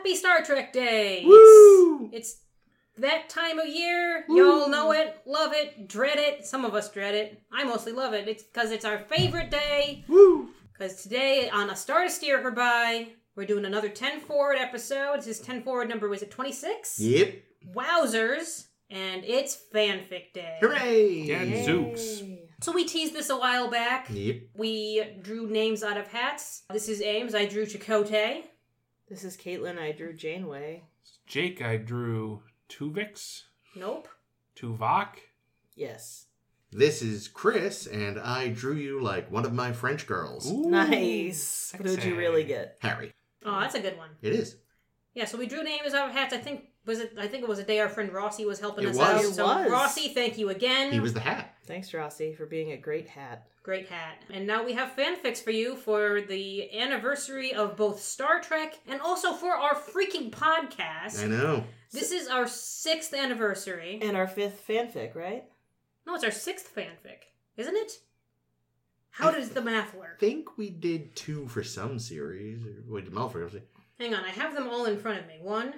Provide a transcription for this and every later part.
Happy Star Trek Day! Woo! It's, it's that time of year. Y'all know it, love it, dread it. Some of us dread it. I mostly love it. It's because it's our favorite day. Woo! Because today, on a Star to Steer Her By, we're doing another 10 Forward episode. This is 10 Forward number, was it 26? Yep. Wowzers! And it's Fanfic Day. Hooray! Gadzooks. So we teased this a while back. Yep. We drew names out of hats. This is Ames. I drew Chakotay. This is Caitlin. I drew Janeway. Jake, I drew Tuvix, Nope. Tuvok. Yes. This is Chris, and I drew you like one of my French girls. Ooh, Nice. But who'd you really get? Harry. Oh, that's a good one. It is. Yeah, so we drew names out of hats. I think was it. I think it was a day our friend Rossi was helping It us was. out. It so was. Rossi, thank you again. He was the hat. Thanks, Rossi, for being a great hat. Great hat. And now we have fanfics for you for the anniversary of both Star Trek and also for our freaking podcast. I know. This is our sixth anniversary. And our fifth fanfic, right? No, it's our sixth fanfic, isn't it? How I does the math work? I think we did two for some series. Or we did multiple. obviously. Hang on, I have them all in front of me. One,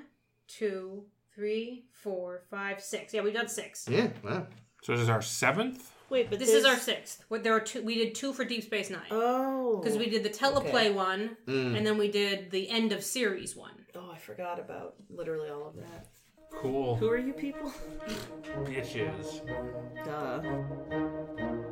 two, three, four, five, six. Yeah, we've done six. Yeah, wow. So this is our seventh. Wait, but This is our sixth. What there are two. We did two for Deep Space Nine Oh. because we did the teleplay Okay. one, Mm. and then we did the end of series one. Oh, I forgot about literally all of that. Cool. Who are you people? Bitches. Duh.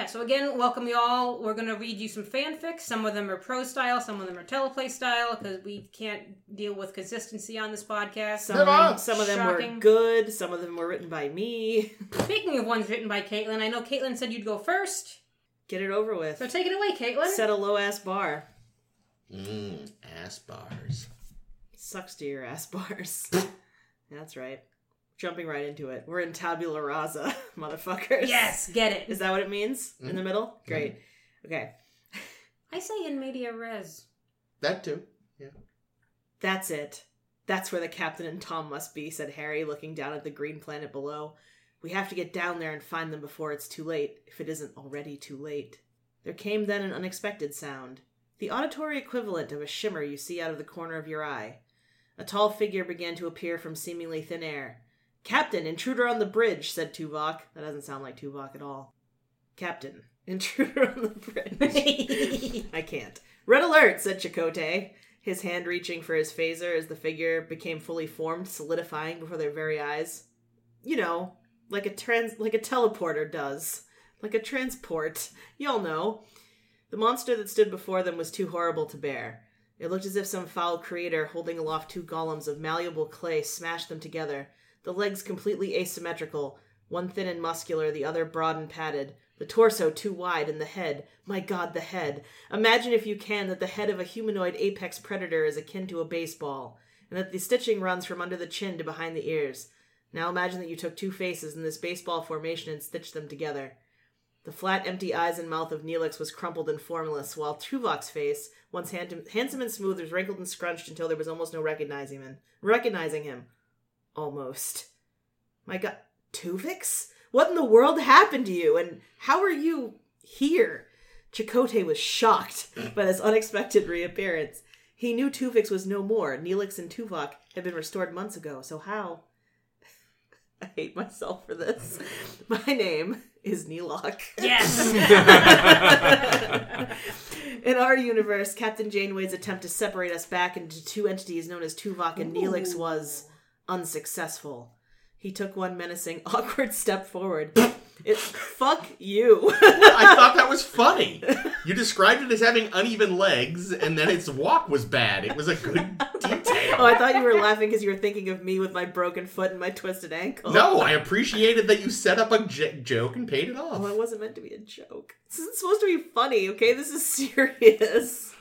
Yeah. So again, welcome you all. We're gonna read you some fanfics. Some of them are pro style, some of them are teleplay style because we can't deal with consistency on this podcast. Some of them, Never. some of them were good. Some of them were written by me. Speaking of ones written by Caitlin, I know Caitlin said you'd go first. Get it over with. So take it away, Caitlin. Set a low ass bar. Mm, ass bars. Sucks to your ass bars. That's right. Jumping right into it. We're in tabula rasa, motherfuckers. yes, get it. Is that what it means? In mm-hmm. the middle? Mm-hmm. Great. Okay. I say in media res. That too. Yeah. That's it. That's where the captain and Tom must be, said Harry, looking down at the green planet below. We have to get down there and find them before it's too late, if it isn't already too late. There came then an unexpected sound. The auditory equivalent of a shimmer you see out of the corner of your eye. A tall figure began to appear from seemingly thin air. Captain, intruder on the bridge, said Tuvok. That doesn't sound like Tuvok at all. Captain, intruder on the bridge. I can't. Red alert, said Chakotay, his hand reaching for his phaser as the figure became fully formed, solidifying before their very eyes. You know, like a trans like a teleporter does. Like a transport. Y'all know. The monster that stood before them was too horrible to bear. It looked as if some foul creator holding aloft two golems of malleable clay smashed them together, the legs completely asymmetrical, one thin and muscular, the other broad and padded, the torso too wide, and the head, my god, the head. Imagine if you can that the head of a humanoid apex predator is akin to a baseball, and that the stitching runs from under the chin to behind the ears. Now imagine that you took two faces in this baseball formation and stitched them together. The flat, empty eyes and mouth of Neelix was crumpled and formless, while Tuvok's face, once hand- handsome and smooth, was wrinkled and scrunched until there was almost no recognizing him. Recognizing him. Almost. My god. Tuvix? What in the world happened to you? And how are you here? Chakotay was shocked by this unexpected reappearance. He knew Tuvix was no more. Neelix and Tuvok had been restored months ago, so how? I hate myself for this. My name is Neelok. Yes. In our universe, Captain Janeway's attempt to separate us back into two entities known as Tuvok and Neelix was unsuccessful. He took one menacing, awkward step forward. It, fuck you. I thought that was funny. You described it as having uneven legs, and then its walk was bad. It was a good detail. oh, I thought you were laughing because you were thinking of me with my broken foot and my twisted ankle. No, I appreciated that you set up a j- joke and paid it Oh, off. it wasn't meant to be a joke. This isn't supposed to be funny, okay? This is serious.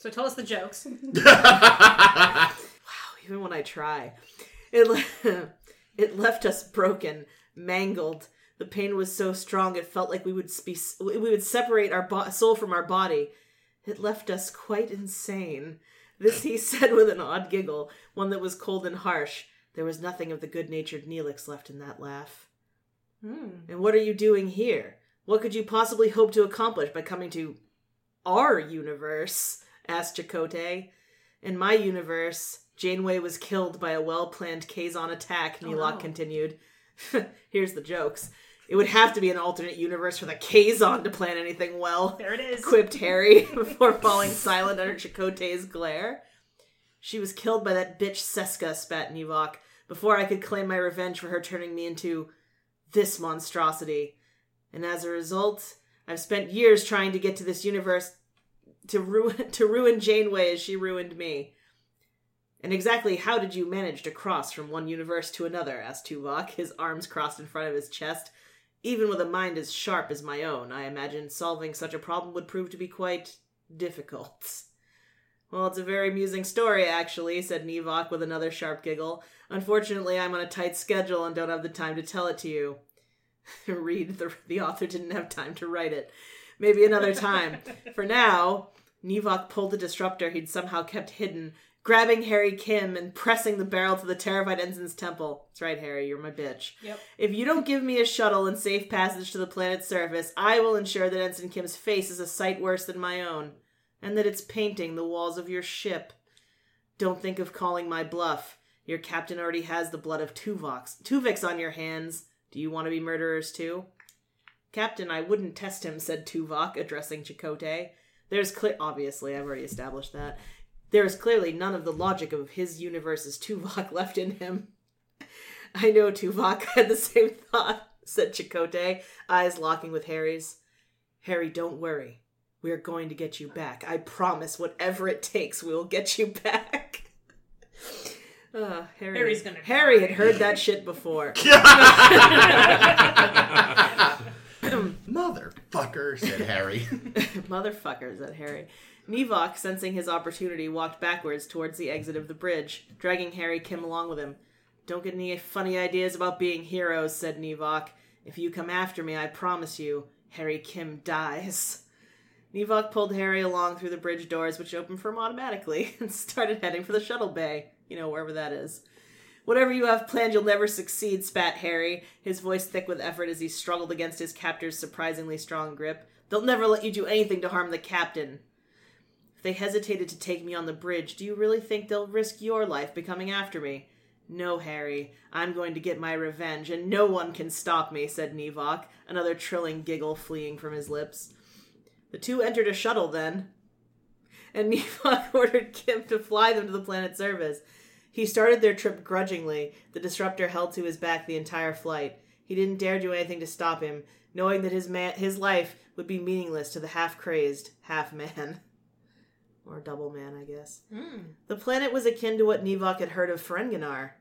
So tell us the jokes. Even when I try. It, le- it left us broken, mangled. The pain was so strong it felt like we would be we would separate our bo- soul from our body. It left us quite insane. This he said with an odd giggle, one that was cold and harsh. There was nothing of the good-natured Neelix left in that laugh. Hmm. And what are you doing here? What could you possibly hope to accomplish by coming to our universe? asked Chakotay. In my universe, Janeway was killed by a well-planned Kazon attack, Neelok oh, no. continued. Here's the jokes. It would have to be an alternate universe for the Kazon to plan anything well, There it is. quipped Harry before falling silent under Chakotay's glare. She was killed by that bitch Seska, spat Nevok, before I could claim my revenge for her turning me into this monstrosity. And as a result, I've spent years trying to get to this universe to ruin to ruin Janeway as she ruined me. And exactly how did you manage to cross from one universe to another? asked Tuvok, his arms crossed in front of his chest. Even with a mind as sharp as my own, I imagine solving such a problem would prove to be quite difficult. Well, it's a very amusing story, actually, said Nevok with another sharp giggle. Unfortunately, I'm on a tight schedule and don't have the time to tell it to you. Read, the, the author didn't have time to write it. Maybe another time. For now, Nevok pulled the disruptor he'd somehow kept hidden, grabbing Harry Kim and pressing the barrel to the terrified ensign's temple. That's right, Harry, you're my bitch. Yep. If you don't give me a shuttle and safe passage to the planet's surface, I will ensure that Ensign Kim's face is a sight worse than my own, and that it's painting the walls of your ship. Don't think of calling my bluff. Your captain already has the blood of Tuvox, Tuvix on your hands. Do you want to be murderers too? Captain, I wouldn't test him, said Tuvok, addressing Chakotay. There's clear obviously, I've already established that. There is clearly none of the logic of his universe's Tuvok left in him. I know Tuvok had the same thought, said Chakotay, eyes locking with Harry's. Harry, don't worry. We are going to get you back. I promise, whatever it takes, we will get you back. Uh, Harry, Harry's gonna Harry die. had heard that shit before. Motherfucker, said Harry. Motherfucker, said Harry. Nevok, sensing his opportunity, walked backwards towards the exit of the bridge, dragging Harry Kim along with him. Don't get any funny ideas about being heroes, said Nevok. If you come after me, I promise you, Harry Kim dies. Nevok pulled Harry along through the bridge doors, which opened for him automatically, and started heading for the shuttle bay. You know, wherever that is. Whatever you have planned, you'll never succeed, spat Harry, his voice thick with effort as he struggled against his captor's surprisingly strong grip. They'll never let you do anything to harm the captain. If they hesitated to take me on the bridge, do you really think they'll risk your life becoming after me? No, Harry. I'm going to get my revenge, and no one can stop me, said Nevok, another trilling giggle fleeing from his lips. The two entered a shuttle then, and Nevok ordered Kim to fly them to the planet's surface. He started their trip grudgingly, the disruptor held to his back the entire flight. He didn't dare do anything to stop him, knowing that his man his life would be meaningless to the half crazed, half man. Or double man, I guess. Hmm. The planet was akin to what Nevok had heard of Ferenginar.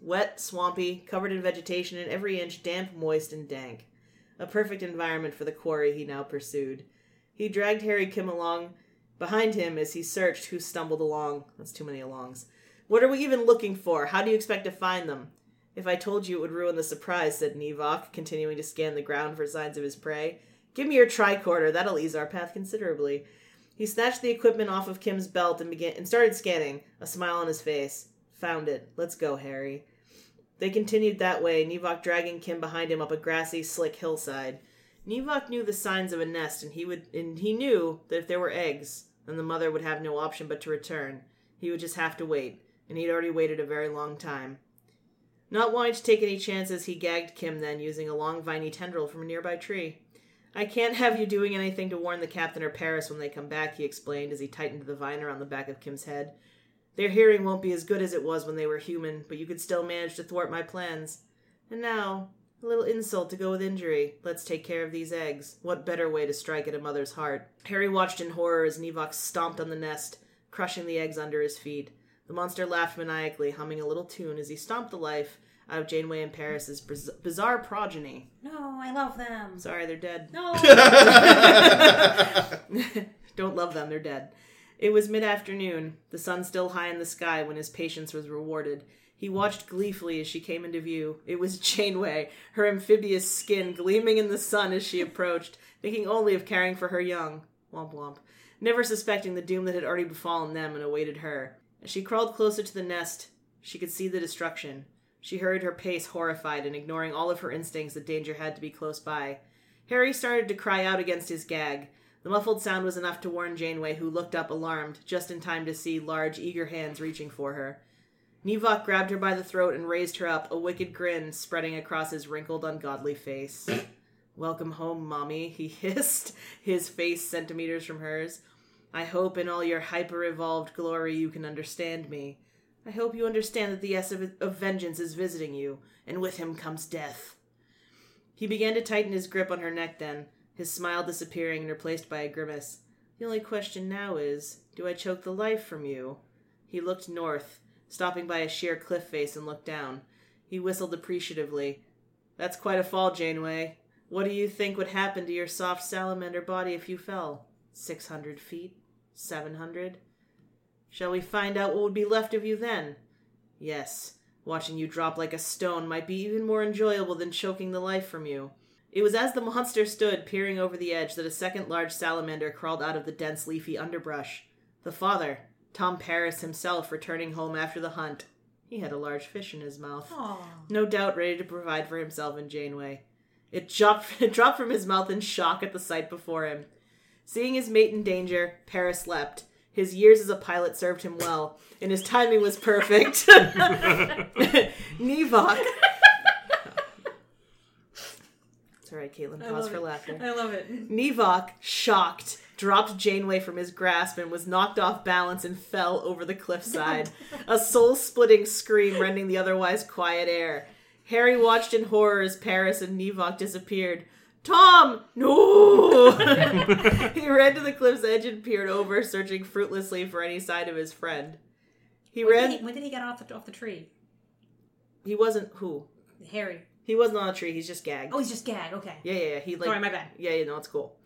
Wet, swampy, covered in vegetation and every inch damp, moist, and dank. A perfect environment for the quarry he now pursued. He dragged Harry Kim along behind him as he searched who stumbled along. That's too many alongs. What are we even looking for? How do you expect to find them? If I told you, it would ruin the surprise, said Nevok, continuing to scan the ground for signs of his prey. Give me your tricorder. That'll ease our path considerably. He snatched the equipment off of Kim's belt and began and started scanning, a smile on his face. Found it. Let's go, Harry. They continued that way, Nevok dragging Kim behind him up a grassy, slick hillside. Nevok knew the signs of a nest, and he would and he knew that if there were eggs, then the mother would have no option but to return. He would just have to wait, and he'd already waited a very long time. Not wanting to take any chances, he gagged Kim then, using a long viney tendril from a nearby tree. I can't have you doing anything to warn the captain or Paris when they come back, he explained as he tightened the vine around the back of Kim's head. Their hearing won't be as good as it was when they were human, but you could still manage to thwart my plans. And now, a little insult to go with injury. Let's take care of these eggs. What better way to strike at a mother's heart? Harry watched in horror as Nevok stomped on the nest, crushing the eggs under his feet. The monster laughed maniacally, humming a little tune as he stomped the life out of Janeway and Paris's biz- bizarre progeny. No, I love them. Sorry, they're dead. No. Don't love them, they're dead. It was mid afternoon, the sun still high in the sky when his patience was rewarded. He watched gleefully as she came into view. It was Janeway, her amphibious skin gleaming in the sun as she approached, thinking only of caring for her young. Womp womp. Never suspecting the doom that had already befallen them and awaited her. As she crawled closer to the nest, she could see the destruction. She hurried her pace, horrified and ignoring all of her instincts that danger had to be close by. Harry started to cry out against his gag. The muffled sound was enough to warn Janeway, who looked up alarmed, just in time to see large, eager hands reaching for her. Nevok grabbed her by the throat and raised her up, a wicked grin spreading across his wrinkled, ungodly face. Welcome home, Mommy, he hissed, his face centimeters from hers. I hope in all your hyper evolved glory you can understand me. I hope you understand that the S of, of vengeance is visiting you, and with him comes death. He began to tighten his grip on her neck then, his smile disappearing and replaced by a grimace. The only question now is do I choke the life from you? He looked north, stopping by a sheer cliff face and looked down. He whistled appreciatively. That's quite a fall, Janeway. What do you think would happen to your soft salamander body if you fell? Six hundred feet? Seven hundred? Shall we find out what would be left of you then? Yes, watching you drop like a stone might be even more enjoyable than choking the life from you. It was as the monster stood, peering over the edge, that a second large salamander crawled out of the dense leafy underbrush. The father, Tom Paris himself, returning home after the hunt. He had a large fish in his mouth. No doubt ready to provide for himself and Janeway. It dropped, it dropped from his mouth in shock at the sight before him. Seeing his mate in danger, Paris leapt. His years as a pilot served him well, and his timing was perfect. Nevok. It's all right, Caitlin. Pause love for it. laughter. I love it. Nevok, shocked, dropped Janeway from his grasp and was knocked off balance and fell over the cliffside. a soul splitting scream rending the otherwise quiet air. Harry watched in horror as Paris and Nevok disappeared. Tom! No! he ran to the cliff's edge and peered over, searching fruitlessly for any sign of his friend. He When ran. did he, when did he get off the, off the tree? He wasn't who? Harry. He wasn't on a tree. He's just gagged. Oh, he's just gagged. Okay. Yeah, yeah, yeah. He like. Sorry, my bad. Yeah, yeah. No, it's cool.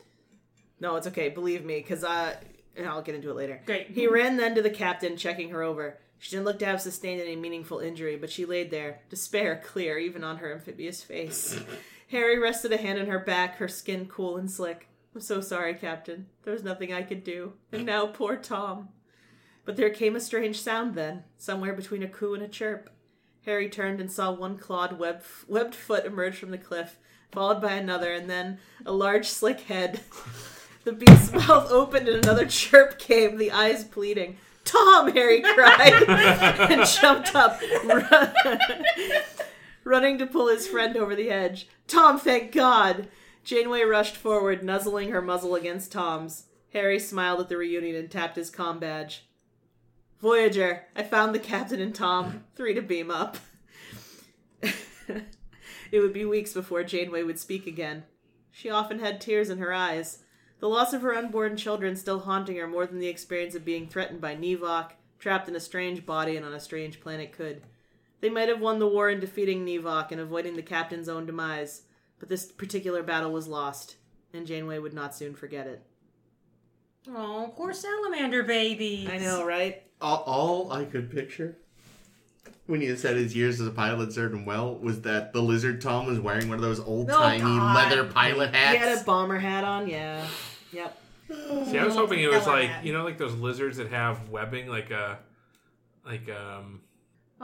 No, it's okay. Believe me, because uh, and I'll get into it later. Great. He ran then to the captain, checking her over. She didn't look to have sustained any meaningful injury, but she laid there, despair clear even on her amphibious face. Harry rested a hand on her back, her skin cool and slick. I'm so sorry, Captain. There was nothing I could do. And now poor Tom. But there came a strange sound then, somewhere between a coo and a chirp. Harry turned and saw one clawed web, webbed foot emerge from the cliff, followed by another, and then a large slick head. The beast's mouth opened and another chirp came, the eyes pleading. Tom! Harry cried and jumped up, running to pull his friend over the edge. Tom, thank God! Janeway rushed forward, nuzzling her muzzle against Tom's. Harry smiled at the reunion and tapped his comm badge. Voyager, I found the captain and Tom. Three to beam up. it would be weeks before Janeway would speak again. She often had tears in her eyes. The loss of her unborn children still haunting her more than the experience of being threatened by Nevok, trapped in a strange body and on a strange planet could. They might have won the war in defeating Nevok and avoiding the captain's own demise, but this particular battle was lost, and Janeway would not soon forget it. Oh, poor salamander babies. I know, right? all, all I could picture when you said his years as a pilot served him well was that the lizard Tom was wearing one of those old timey God. leather pilot hats. He had a bomber hat on, yeah. Yep. See, I was hoping it was like yeah. you know, like those lizards that have webbing, like a, like um,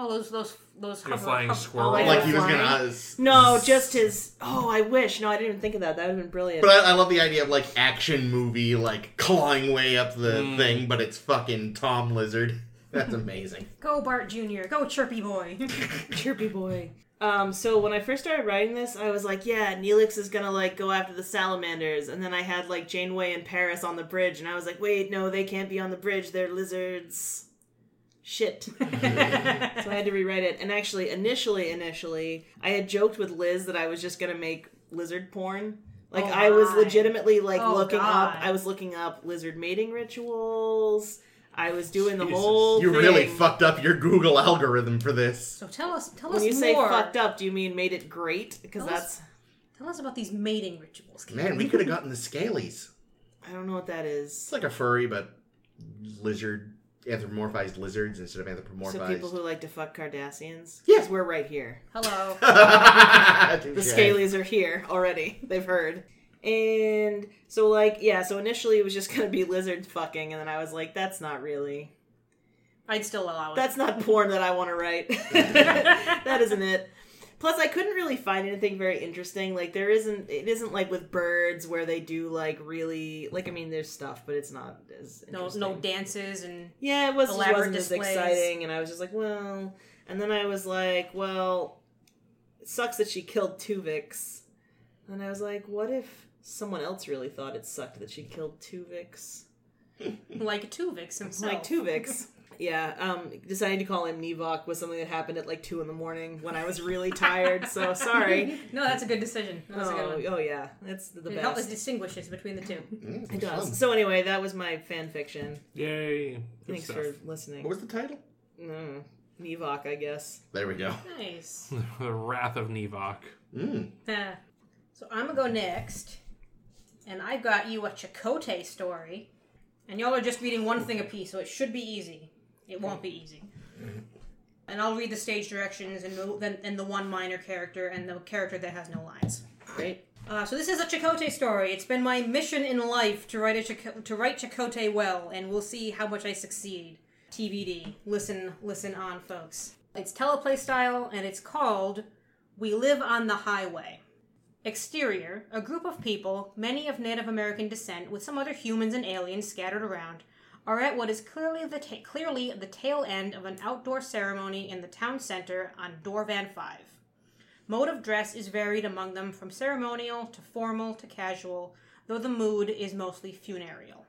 Oh, those those those Like a hover- flying hover- squirrel. oh, like he was Flying. gonna. uh, No, just his. Oh, I wish. No, I didn't even think of that. That would have been brilliant. But I, I love the idea of like action movie, like clawing way up the Mm. thing, but it's fucking Tom Lizard. That's amazing. Go Bart Jr. Go Chirpy Boy. Chirpy boy. Um, so when I first started writing this, I was like, yeah, Neelix is gonna like go after the salamanders, and then I had like Janeway and Paris on the bridge, and I was like, wait, no, they can't be on the bridge. They're lizards. Shit. so I had to rewrite it. And actually, initially, initially, I had joked with Liz that I was just gonna make lizard porn. Like Oh I was legitimately like Oh, looking God. up. I was looking up lizard mating rituals. I was doing the whole. You thing. really fucked up your Google algorithm for this. so tell us tell When us When you say fucked up, do you mean made it great? Because Tell us- that's Tell us about these mating rituals. Man, we could have gotten the scalies. I don't know what that is. It's like a furry, but lizard, anthropomorphized lizards instead of anthropomorphized. So anthropomorphized. people who like to fuck Cardassians? Yes, we're right here. Hello. The the Scalies are here already. They've heard. And so, like, yeah, so initially it was just gonna be lizard fucking, and then I was like, that's not really. I'd still allow it. That's not porn that I want to write. that isn't it. Plus, I couldn't really find anything very interesting. Like, there isn't. It isn't like with birds where they do like really like. I mean, there's stuff, but it's not as no no dances and Yeah, it was elaborate wasn't as exciting, and I was just like, well. And then I was like, well, it sucks that she killed Tuvix. And I was like, what if someone else really thought it sucked that she killed Tuvix? like Tuvix himself. Like Tuvix. Yeah, um, deciding to call him Nevok was something that happened at like two in the morning when I was really tired. So sorry. no, that's a good decision. That's a good Oh, one. oh yeah, that's the it helps best. distinguishes between the two. Mm, It does. fun. So anyway, that was my fan fiction. Yay! Good Thanks stuff. for listening. What was the title? Mm, Nevok, I guess. There we go. Nice. the Wrath of Nevok. Mm. Huh. so I'm gonna go next, and I've got you a Chakotay story, and y'all are just reading one thing a piece, so it should be easy. It won't be easy. And I'll read the stage directions and the, then and the one minor character and the character that has no lines. Great. Uh, so this is a Chakotay story. It's been my mission in life to write a Chak- to write Chakotay well, and we'll see how much I succeed. TBD. Listen, listen on, folks. It's teleplay style, and it's called "We Live on the Highway." Exterior: A group of people, many of Native American descent, with some other humans and aliens scattered around, are at what is clearly the ta- clearly the tail end of an outdoor ceremony in the town center on Dorvan Five. Mode of dress is varied among them from ceremonial to formal to casual, though the mood is mostly funereal.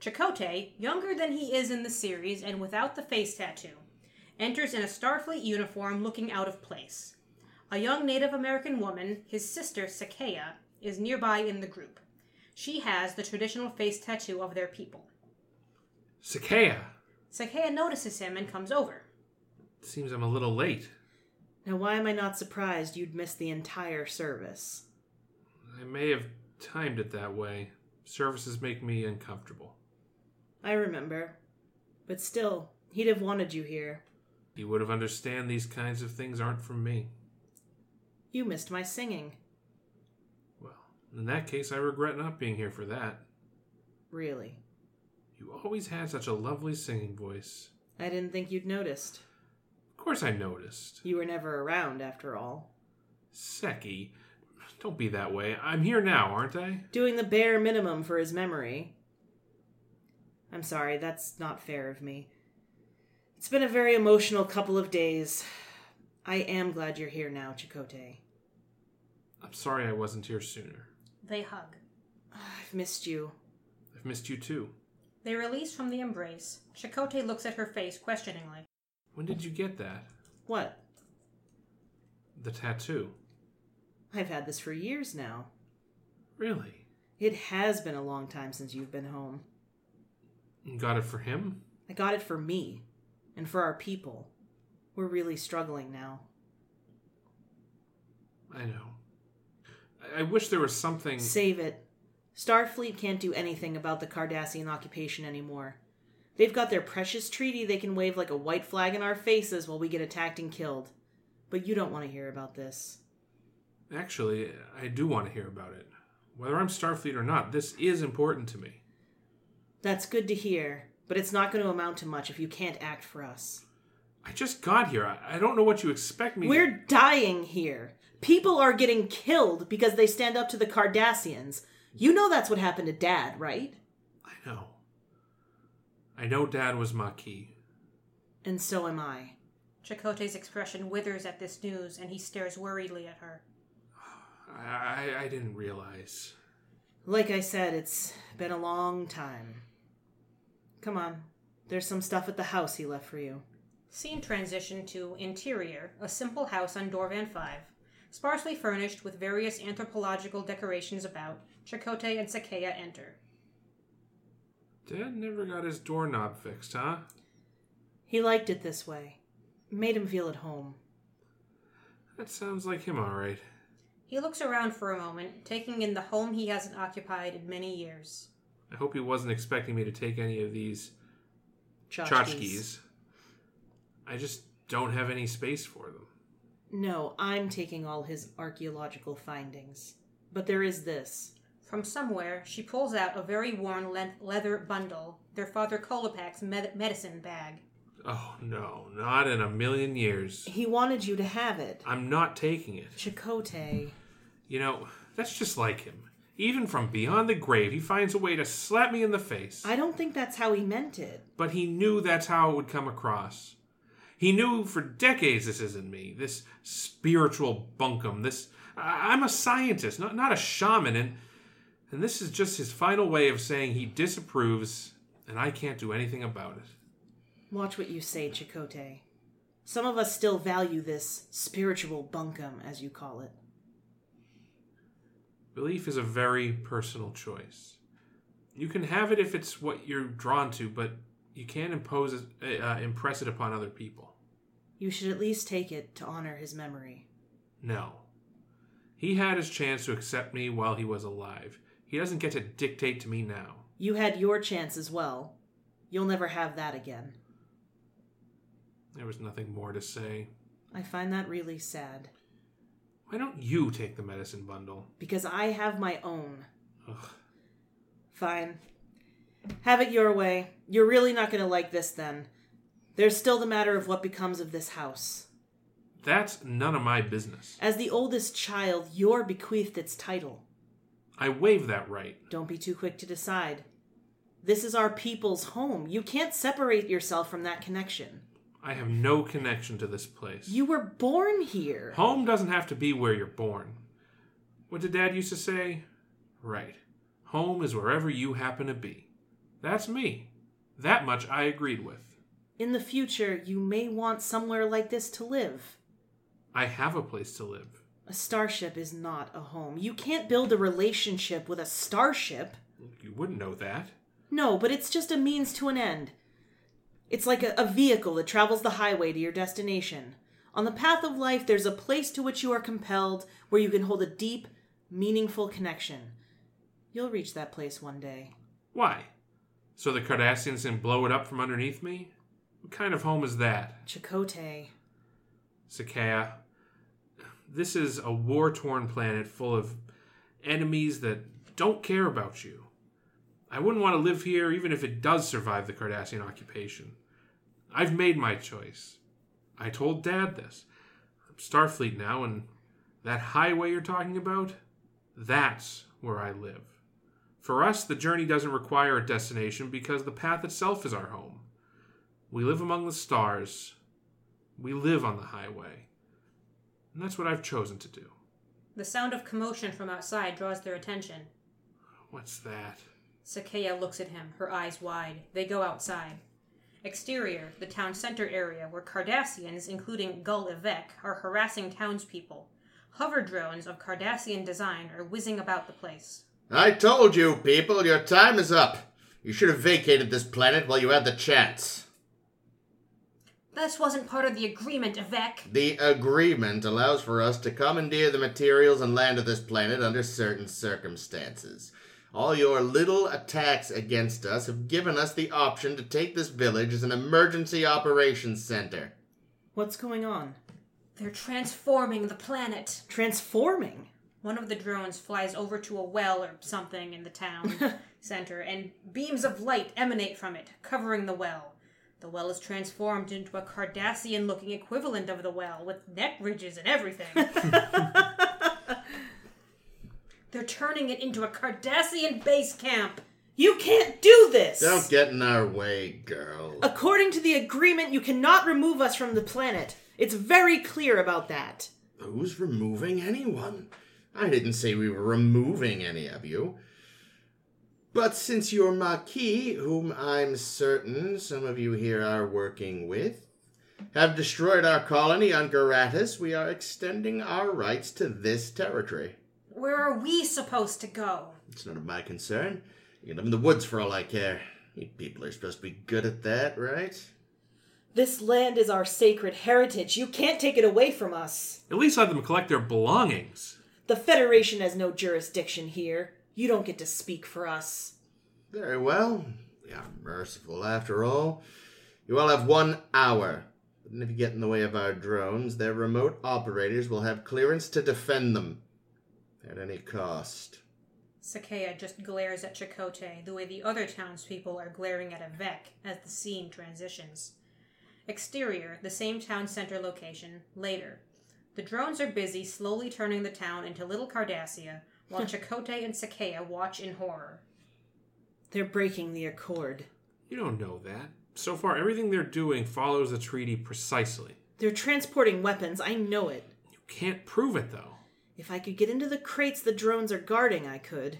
Chakotay, younger than he is in the series and without the face tattoo, enters in a Starfleet uniform looking out of place. A young Native American woman, his sister Sakea, is nearby in the group. She has the traditional face tattoo of their people. Sakea! Sakea notices him and comes over. Seems I'm a little late. Now, why am I not surprised you'd miss the entire service? I may have timed it that way. Services make me uncomfortable. I remember. But still, he'd have wanted you here. You would have understand these kinds of things aren't from me. You missed my singing. Well, in that case, I regret not being here for that. Really. You always had such a lovely singing voice. I didn't think you'd noticed. Of course I noticed. You were never around, after all. Seki, don't be that way. I'm here now, aren't I? Doing the bare minimum for his memory. I'm sorry, that's not fair of me. It's been a very emotional couple of days. I am glad you're here now, Chakotay. I'm sorry I wasn't here sooner. They hug. I've missed you. I've missed you too. They release from the embrace. Chakotay looks at her face questioningly. When did you get that? What? The tattoo. I've had this for years now. Really? It has been a long time since you've been home. You got it for him? I got it for me and for our people. We're really struggling now. I know. I, I wish there was something. Save it. Starfleet can't do anything about the Cardassian occupation anymore. They've got their precious treaty they can wave like a white flag in our faces while we get attacked and killed. But you don't want to hear about this. Actually, I do want to hear about it. Whether I'm Starfleet or not, this is important to me. That's good to hear, but it's not going to amount to much if you can't act for us. I just got here. I, I don't know what you expect me We're dying here. People are getting killed because they stand up to the Cardassians. You know that's what happened to Dad, right? I know. I know Dad was Maquis. And so am I. Chakotay's expression withers at this news, and he stares worriedly at her. I, I, I didn't realize. Like I said, it's been a long time. Come on. There's some stuff at the house he left for you. Scene transition to interior, a simple house on Dorvan 5. Sparsely furnished with various anthropological decorations about, Chakotay and Sakea enter. Dad never got his doorknob fixed, huh? He liked it this way. Made him feel at home. That sounds like him, all right. He looks around for a moment, taking in the home he hasn't occupied in many years. I hope he wasn't expecting me to take any of these Tchotchkes. tchotchkes. I just don't have any space for them. No, I'm taking all his archaeological findings. But there is this. From somewhere, she pulls out a very worn le- leather bundle, their father Kolopak's med- medicine bag. Oh no, not in a million years. He wanted you to have it. I'm not taking it. Chakotay. You know, that's just like him. Even from beyond the grave, he finds a way to slap me in the face. I don't think that's how he meant it. But he knew that's how it would come across. He knew for decades this isn't me, this spiritual bunkum, this. I- I'm a scientist, not, not a shaman, and, and this is just his final way of saying he disapproves, and I can't do anything about it. Watch what you say, Chakotay. Some of us still value this spiritual bunkum, as you call it. Belief is a very personal choice. You can have it if it's what you're drawn to, but you can't impose it, uh, impress it upon other people. You should at least take it to honor his memory. No. He had his chance to accept me while he was alive. He doesn't get to dictate to me now. You had your chance as well. You'll never have that again. There was nothing more to say. I find that really sad. Why don't you take the medicine bundle? Because I have my own. Ugh. Fine. Have it your way. You're really not going to like this then. There's still the matter of what becomes of this house. That's none of my business. As the oldest child, you're bequeathed its title. I waive that right. Don't be too quick to decide. This is our people's home. You can't separate yourself from that connection. I have no connection to this place. You were born here. Home doesn't have to be where you're born. What did Dad used to say? Right. Home is wherever you happen to be. That's me. That much I agreed with. In the future, you may want somewhere like this to live. I have a place to live. A starship is not a home. You can't build a relationship with a starship. You wouldn't know that. No, but it's just a means to an end. It's like a, a vehicle that travels the highway to your destination. On the path of life, there's a place to which you are compelled where you can hold a deep, meaningful connection. You'll reach that place one day. Why? So the Cardassians can blow it up from underneath me? What kind of home is that? Chakotay. Sakea. This is a war torn planet full of enemies that don't care about you. I wouldn't want to live here even if it does survive the Cardassian occupation. I've made my choice. I told Dad this. I'm Starfleet now, and that highway you're talking about, that's where I live. For us, the journey doesn't require a destination because the path itself is our home. We live among the stars. We live on the highway. And that's what I've chosen to do. The sound of commotion from outside draws their attention. What's that? Sakea looks at him, her eyes wide. They go outside. Exterior, the town center area, where Cardassians, including Gul Evek, are harassing townspeople. Hover drones of Cardassian design are whizzing about the place. I told you, people, your time is up. You should have vacated this planet while you had the chance. This wasn't part of the agreement, Evek. The agreement allows for us to commandeer the materials and land of this planet under certain circumstances. All your little attacks against us have given us the option to take this village as an emergency operations center. What's going on? They're transforming the planet. Transforming. One of the drones flies over to a well or something in the town center, and beams of light emanate from it, covering the well. The well is transformed into a Cardassian looking equivalent of the well, with neck ridges and everything. They're turning it into a Cardassian base camp. You can't do this! Don't get in our way, girl. According to the agreement, you cannot remove us from the planet. It's very clear about that. Who's removing anyone? I didn't say we were removing any of you. But since your Maquis, whom I'm certain some of you here are working with, have destroyed our colony on Garatus, we are extending our rights to this territory. Where are we supposed to go? It's none of my concern. You can live in the woods for all I care. You people are supposed to be good at that, right? This land is our sacred heritage. You can't take it away from us. At least let them collect their belongings. The Federation has no jurisdiction here. You don't get to speak for us. Very well. We are merciful after all. You all have one hour. But if you get in the way of our drones, their remote operators will have clearance to defend them. At any cost. Sakea just glares at Chakotay the way the other townspeople are glaring at Evek as the scene transitions. Exterior, the same town center location, later. The drones are busy slowly turning the town into Little Cardassia, while Chakotay and Sakea watch in horror. They're breaking the accord. You don't know that. So far, everything they're doing follows the treaty precisely. They're transporting weapons, I know it. You can't prove it, though. If I could get into the crates the drones are guarding, I could.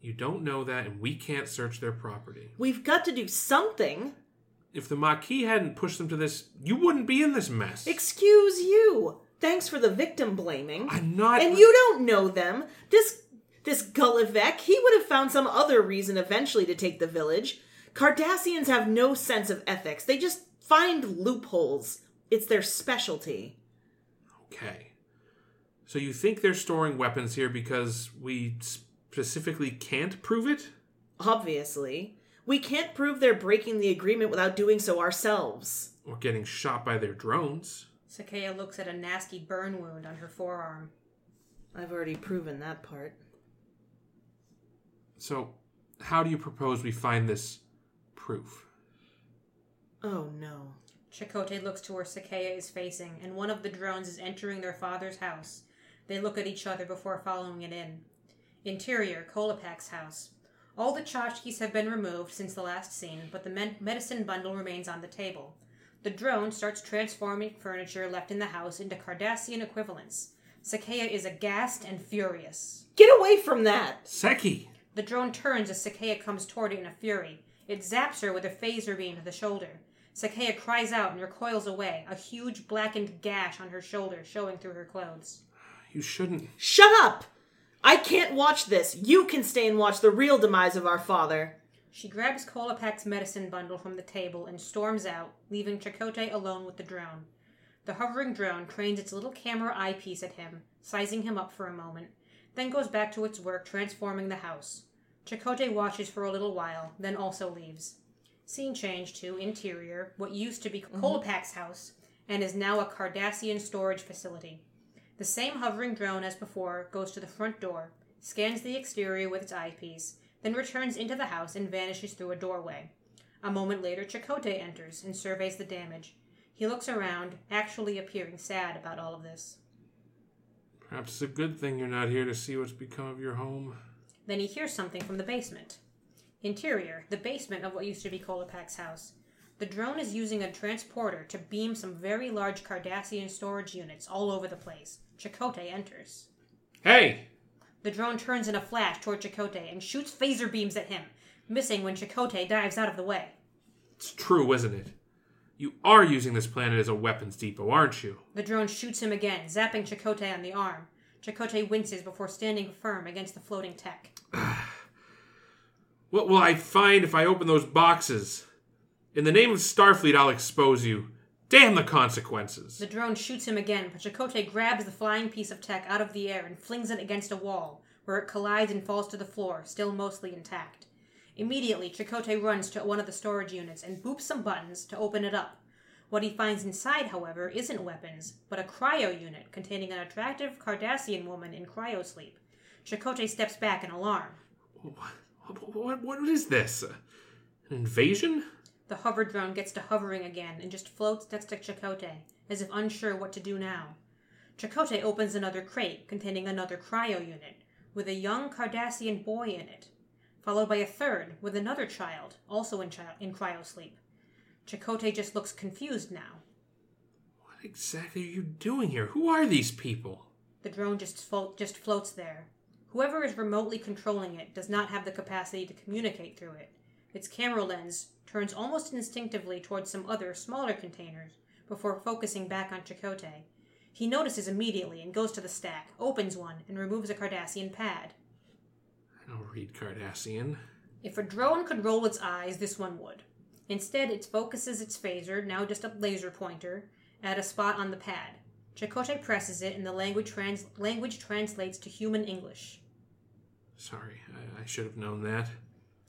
You don't know that, and we can't search their property. We've got to do something. If the Maquis hadn't pushed them to this, you wouldn't be in this mess. Excuse you. Thanks for the victim blaming. I'm not. And you don't know them. This this Gul Evek, he would have found some other reason eventually to take the village. Cardassians have no sense of ethics. They just find loopholes. It's their specialty. Okay. So you think they're storing weapons here because we specifically can't prove it? Obviously. We can't prove they're breaking the agreement without doing so ourselves. Or getting shot by their drones? Sakea looks at a nasty burn wound on her forearm. I've already proven that part. So, how do you propose we find this proof? Oh no. Chakotay looks to where Sakea is facing, and one of the drones is entering their father's house. They look at each other before following it in. Interior, Kolopak's house. All the tchotchkes have been removed since the last scene, but the med- medicine bundle remains on the table. The drone starts transforming furniture left in the house into Cardassian equivalents. Sakea is aghast and furious. Get away from that! Seki! The drone turns as Sakea comes toward it in a fury. It zaps her with a phaser beam to the shoulder. Sakea cries out and recoils away, a huge blackened gash on her shoulder showing through her clothes. You shouldn't. Shut up! I can't watch this. You can stay and watch the real demise of our father. She grabs Kolopak's medicine bundle from the table and storms out, leaving Chakotay alone with the drone. The hovering drone trains its little camera eyepiece at him, sizing him up for a moment, then goes back to its work transforming the house. Chakotay watches for a little while, then also leaves. Scene change to interior, what used to be mm-hmm. Kolopak's house, and is now a Cardassian storage facility. The same hovering drone as before goes to the front door, scans the exterior with its eyepiece, then returns into the house and vanishes through a doorway. A moment later, Chakotay enters and surveys the damage. He looks around, actually appearing sad about all of this. Perhaps it's a good thing you're not here to see what's become of your home. Then he hears something from the basement. Interior, the basement of what used to be Kolopak's house. The drone is using a transporter to beam some very large Cardassian storage units all over the place. Chakotay enters. Hey! The drone turns in a flash toward Chakotay and shoots phaser beams at him, missing when Chakotay dives out of the way. It's true, isn't it? You are using this planet as a weapons depot, aren't you? The drone shoots him again, zapping Chakotay on the arm. Chakotay winces before standing firm against the floating tech. What will I find if I open those boxes? In the name of Starfleet, I'll expose you. Damn the consequences. The drone shoots him again, but Chakotay grabs the flying piece of tech out of the air and flings it against a wall, where it collides and falls to the floor, still mostly intact. Immediately, Chakotay runs to one of the storage units and boops some buttons to open it up. What he finds inside, however, isn't weapons, but a cryo unit containing an attractive Cardassian woman in cryosleep. Chakotay steps back in alarm. What, what, what is this? An invasion? The hover drone gets to hovering again and just floats next to Chakotay, as if unsure what to do now. Chakotay opens another crate containing another cryo unit, with a young Cardassian boy in it, followed by a third with another child, also in, chi- in cryosleep. Chakotay just looks confused now. What exactly are you doing here? Who are these people? The drone just, flo- just floats there. Whoever is remotely controlling it does not have the capacity to communicate through it. Its camera lens turns almost instinctively towards some other, smaller containers before focusing back on Chakotay. He notices immediately and goes to the stack, opens one, and removes a Cardassian pad. I don't read Cardassian. If a drone could roll its eyes, this one would. Instead, it focuses its phaser, now just a laser pointer, at a spot on the pad. Chakotay presses it, and the language, trans- language translates to human English. Sorry, I, I should have known that.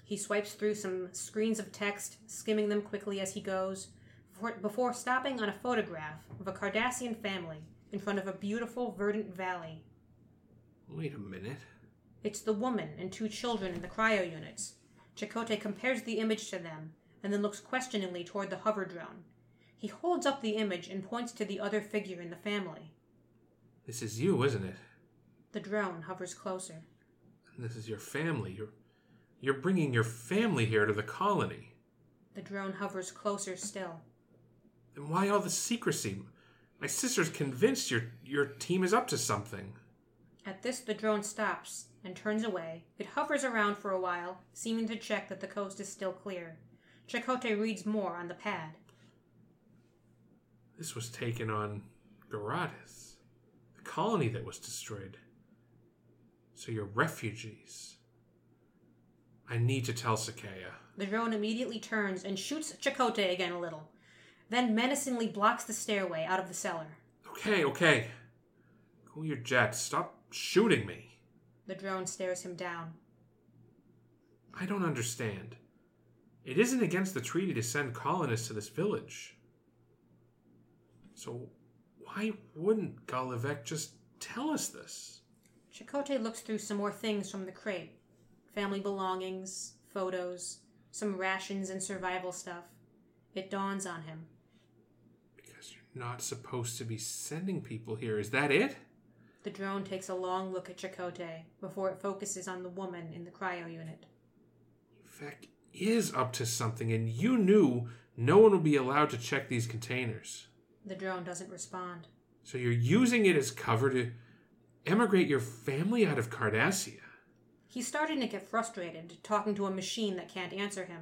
He swipes through some screens of text, skimming them quickly as he goes, before, stopping on a photograph of a Cardassian family in front of a beautiful verdant valley. Wait a minute. It's the woman and two children in the cryo units. Chakotay compares the image to them and then looks questioningly toward the hover drone. He holds up the image and points to the other figure in the family. This is you, isn't it? The drone hovers closer. This is your family. You're you're bringing your family here to the colony. The drone hovers closer still. Then why all the secrecy? My sister's convinced your your team is up to something. At this, the drone stops and turns away. It hovers around for a while, seeming to check that the coast is still clear. Chakotay reads more on the pad. This was taken on Garadas, the colony that was destroyed. So you're refugees. I need to tell Sakaya. The drone immediately turns and shoots Chakotay again a little, then menacingly blocks the stairway out of the cellar. Okay, okay. Cool your jets. Stop shooting me. The drone stares him down. I don't understand. It isn't against the treaty to send colonists to this village. So why wouldn't Gul Evek just tell us this? Chakotay looks through some more things from the crate family belongings, photos, some rations and survival stuff. It dawns on him. Because you're not supposed to be sending people here. Is that it? The drone takes a long look at Chakotay before it focuses on the woman in the cryo unit. Evek is up to something, and you knew no one would be allowed to check these containers. The drone doesn't respond. So you're using it as cover to emigrate your family out of Cardassia. He's starting to get frustrated, talking to a machine that can't answer him.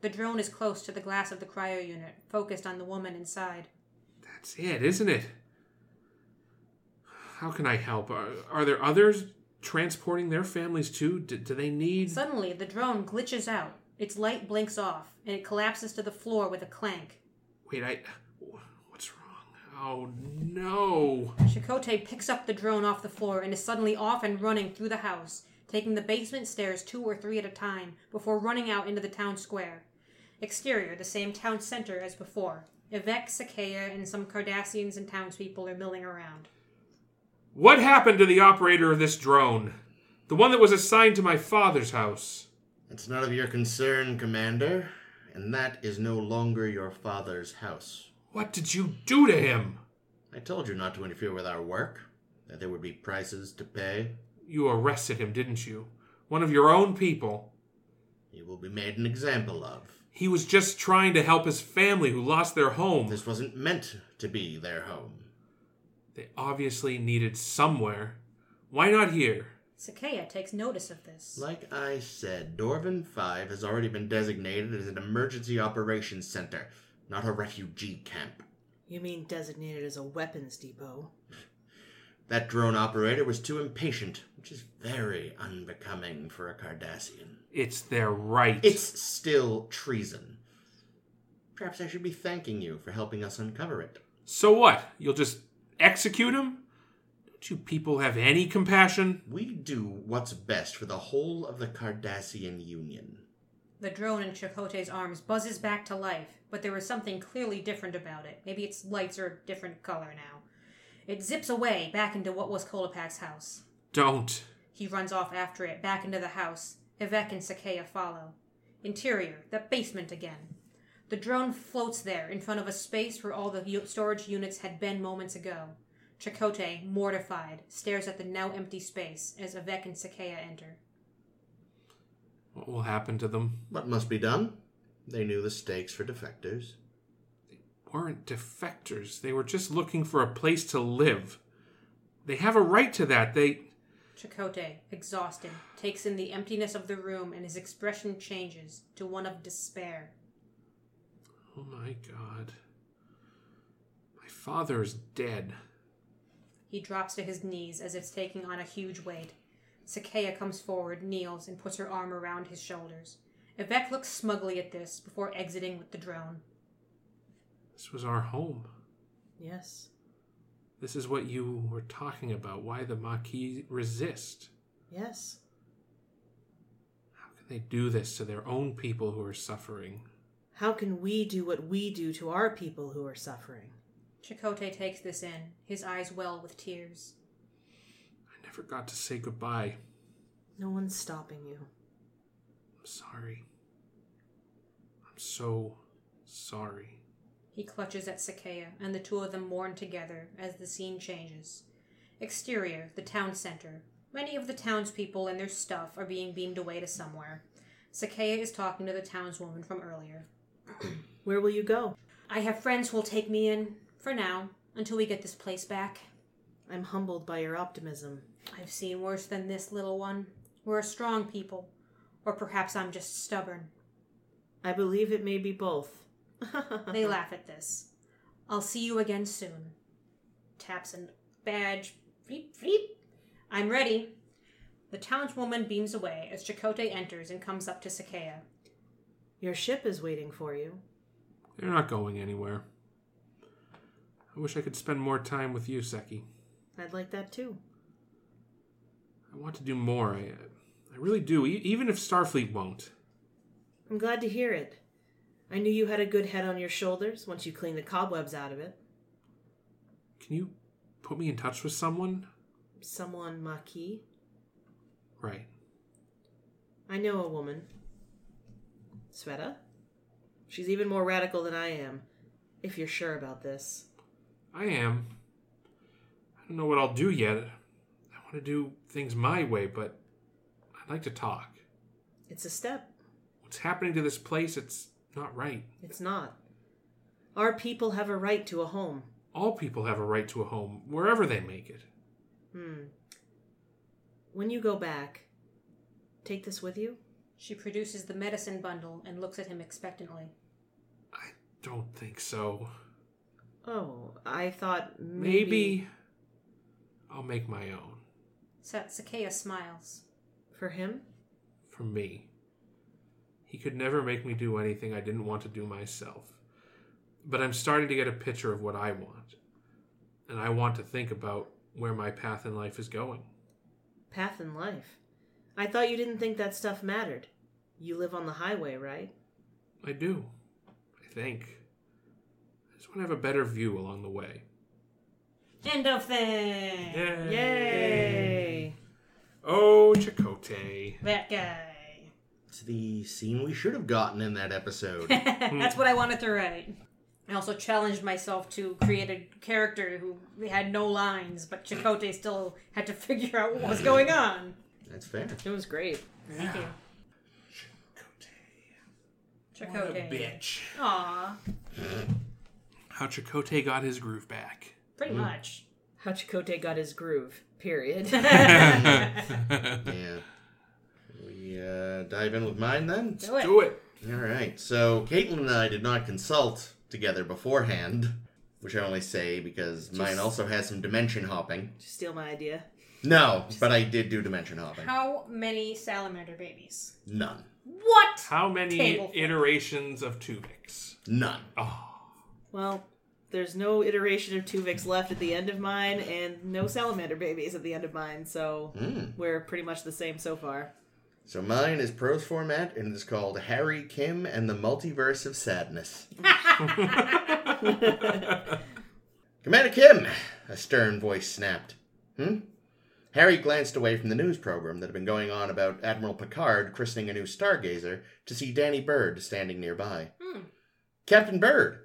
The drone is close to the glass of the cryo unit, focused on the woman inside. That's it, isn't it? How can I help? Are, are there others transporting their families too? Do, do they need. Suddenly, the drone glitches out. Its light blinks off, and it collapses to the floor with a clank. Wait, I. What's wrong? Oh no. Chakotay picks up the drone off the floor and is suddenly off and running through the house, taking the basement stairs two or three at a time before running out into the town square. Exterior, the same town center as before. Evek, Sakea, and some Cardassians and townspeople are milling around. What happened to the operator of this drone? The one that was assigned to my father's house. It's none of your concern, Commander, and that is no longer your father's house. What did you do to him? I told you not to interfere with our work, that there would be prices to pay. You arrested him, didn't you? One of your own people. He will be made an example of. He was just trying to help his family who lost their home. This wasn't meant to be their home. They obviously needed somewhere. Why not here? Sakea takes notice of this. Like I said, Dorvan 5 has already been designated as an emergency operations center, not a refugee camp. You mean designated as a weapons depot? That drone operator was too impatient, which is very unbecoming for a Cardassian. It's their right. It's still treason. Perhaps I should be thanking you for helping us uncover it. So what? You'll just execute him? Don't you people have any compassion? We do what's best for the whole of the Cardassian Union. The drone in Chakotay's arms buzzes back to life, but there is something clearly different about it. Maybe its lights are a different color now. It zips away back into what was Kolopak's house. Don't. He runs off after it, back into the house. Evek and Sakea follow. Interior, the basement again. The drone floats there, in front of a space where all the u- storage units had been moments ago. Chakotay, mortified, stares at the now empty space as Evek and Sakea enter. What will happen to them? What must be done? They knew the stakes for defectors. They weren't defectors. They were just looking for a place to live. They have a right to that. They. Chakotay, exhausted, takes in the emptiness of the room and his expression changes to one of despair. Oh my god. My father is dead. He drops to his knees as if taking on a huge weight. Sakea comes forward, kneels, and puts her arm around his shoulders. Evek looks smugly at this before exiting with the drone. This was our home. Yes. This is what you were talking about. Why the Maquis resist. Yes. How can they do this to their own people who are suffering? How can we do what we do to our people who are suffering? Chakotay takes this in, his eyes well with tears. I never got to say goodbye. No one's stopping you. I'm sorry. I'm so sorry. He clutches at Sakea, and the two of them mourn together as the scene changes. Exterior, the town center. Many of the townspeople and their stuff are being beamed away to somewhere. Sakea is talking to the townswoman from earlier. Where will you go? I have friends who'll take me in, for now, until we get this place back. I'm humbled by your optimism. I've seen worse than this, little one. We're a strong people. Or perhaps I'm just stubborn. I believe it may be both. They laugh at this. I'll see you again soon. Taps a badge. Fleep, fleep. I'm ready. The townswoman beams away as Chakotay enters and comes up to Sakea. Your ship is waiting for you. They're not going anywhere. I wish I could spend more time with you, Seki. I'd like that too. I want to do more. I, I really do, e- even if Starfleet won't. I'm glad to hear it. I knew you had a good head on your shoulders once you cleaned the cobwebs out of it. Can you put me in touch with someone? Someone Maquis? Right. I know a woman. Sveta? She's even more radical than I am, if you're sure about this. I am. I don't know what I'll do yet. I want to do things my way, but I'd like to talk. It's a step. What's happening to this place, it's not right. It's not. Our people have a right to a home. All people have a right to a home, wherever they make it. Hmm. When you go back, take this with you? She produces the medicine bundle and looks at him expectantly. I don't think so. Oh, I thought maybe. Maybe I'll make my own. Sa- Sakea smiles. For him? For me. He could never make me do anything I didn't want to do myself. But I'm starting to get a picture of what I want. And I want to think about where my path in life is going. Path in life. I thought you didn't think that stuff mattered. You live on the highway, right? I do. I think. I just want to have a better view along the way. End of thing! Yay! Oh, Chakotay. That guy. It's the scene we should have gotten in that episode. That's what I wanted to write. I also challenged myself to create a character who had no lines, but Chakotay still had to figure out what was going on. That's fair. It was great. Thank you. What a Chakotay. bitch. Aw, How Chakotay got his groove back. pretty hmm. much. How Chakotay got his groove. Period. Yeah. We uh, dive in with mine then? Do it. Do it. All right. So Caitlin and I did not consult together beforehand, which I only say because mine also has some dimension hopping. Just steal my idea. No, but I did do dimension hopping. How many salamander babies? None. What? How many Table iterations of Tuvix? None. Oh, Well, there's no iteration of Tuvix left at the end of mine, and no salamander babies at the end of mine, so Mm. we're pretty much the same so far. So mine is prose format and it's called Harry Kim and the Multiverse of Sadness. Commander Kim, a stern voice snapped. Hmm? Harry glanced away from the news program that had been going on about Admiral Picard christening a new stargazer to see Danny Bird standing nearby. Hmm. Captain Bird!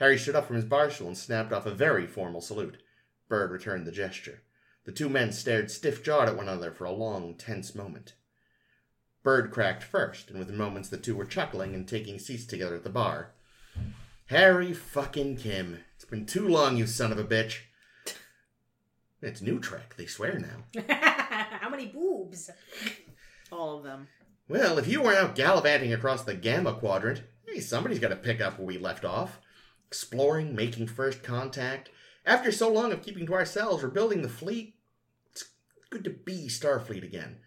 Harry stood up from his bar stool and snapped off a very formal salute. Bird returned the gesture. The two men stared stiff jawed at one another for a long, tense moment. Bird cracked first, and within moments the two were chuckling and taking seats together at the bar. Harry fucking Kim. It's been too long, you son of a bitch. It's new Trek, they swear now. How many boobs? All of them. Well, if you weren't out gallivanting across the Gamma Quadrant, hey, somebody's got to pick up where we left off. Exploring, making first contact. After so long of keeping to ourselves, we're building the fleet. It's good to be Starfleet again.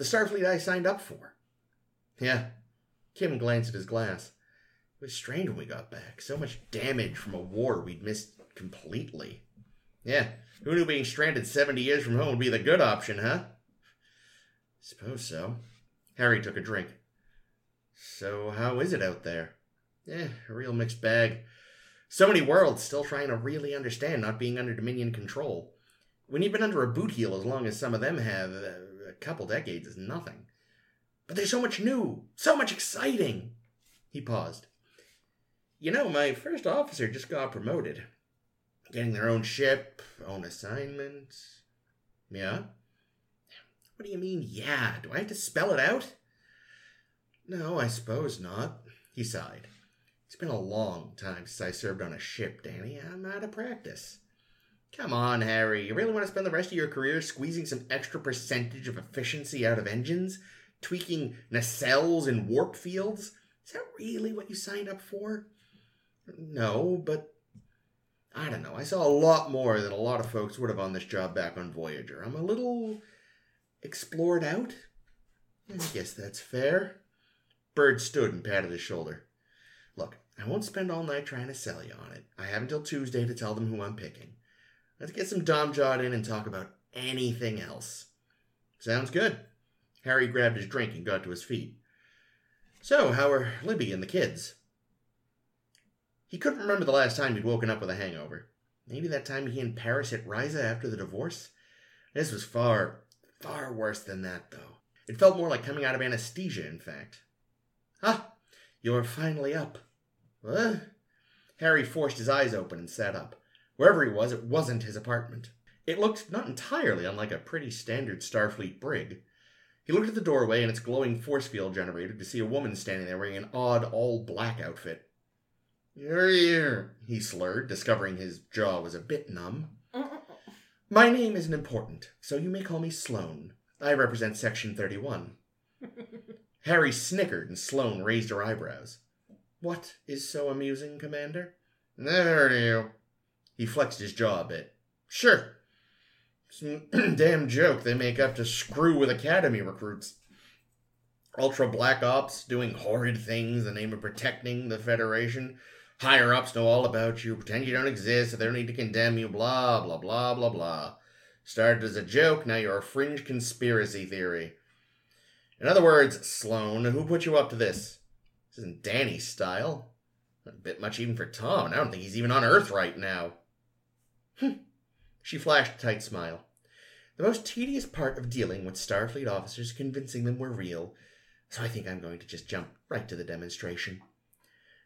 The Starfleet I signed up for. Yeah. Kim glanced at his glass. It was strange when we got back. So much damage from a war we'd missed completely. Yeah. Who knew being stranded 70 years from home would be the good option, huh? Suppose so. Harry took a drink. So, how is it out there? Eh, a real mixed bag. So many worlds still trying to really understand not being under Dominion control. When you've been under a boot heel as long as some of them have, uh, a couple decades is nothing. But there's so much new, so much exciting. He paused. You know, my first officer just got promoted. Getting their own ship, own assignments. Yeah? What do you mean, yeah? Do I have to spell it out? No, I suppose not. He sighed. It's been a long time since I served on a ship, Danny. I'm out of practice. Come on, Harry. You really want to spend the rest of your career squeezing some extra percentage of efficiency out of engines? Tweaking nacelles and warp fields? Is that really what you signed up for? No, but I don't know. I saw a lot more than a lot of folks would have on this job back on Voyager. I'm a little explored out. I guess that's fair. Bird stood and patted his shoulder. Look, I won't spend all night trying to sell you on it. I have until Tuesday to tell them who I'm picking. Let's get some Dom Jot in and talk about anything else. Sounds good. Harry grabbed his drink and got to his feet. So, how are Libby and the kids? He couldn't remember the last time he'd woken up with a hangover. Maybe that time he and Paris hit Risa after the divorce? This was far, far worse than that, though. It felt more like coming out of anesthesia, in fact. Ah, you're finally up. What? Harry forced his eyes open and sat up. Wherever he was, it wasn't his apartment. It looked not entirely unlike a pretty standard Starfleet brig. He looked at the doorway and its glowing force field generator to see a woman standing there wearing an odd all black outfit. You're here, he slurred, discovering his jaw was a bit numb. My name isn't important, so you may call me Sloane. I represent Section 31. Harry snickered and Sloane raised her eyebrows. What is so amusing, Commander? There you. He flexed his jaw a bit. Sure. Damn joke they make up to screw with Academy recruits. Ultra Black Ops doing horrid things in the name of protecting the Federation. Higher ups know all about you, pretend you don't exist, so they don't need to condemn you, blah, blah, blah, blah, blah. Started as a joke, now you're a fringe conspiracy theory. In other words, Sloane, who put you up to this? This isn't Danny's style. A bit much even for Tom, I don't think he's even on Earth right now. Hmm. she flashed a tight smile. The most tedious part of dealing with Starfleet officers convincing them we're real, so I think I'm going to just jump right to the demonstration.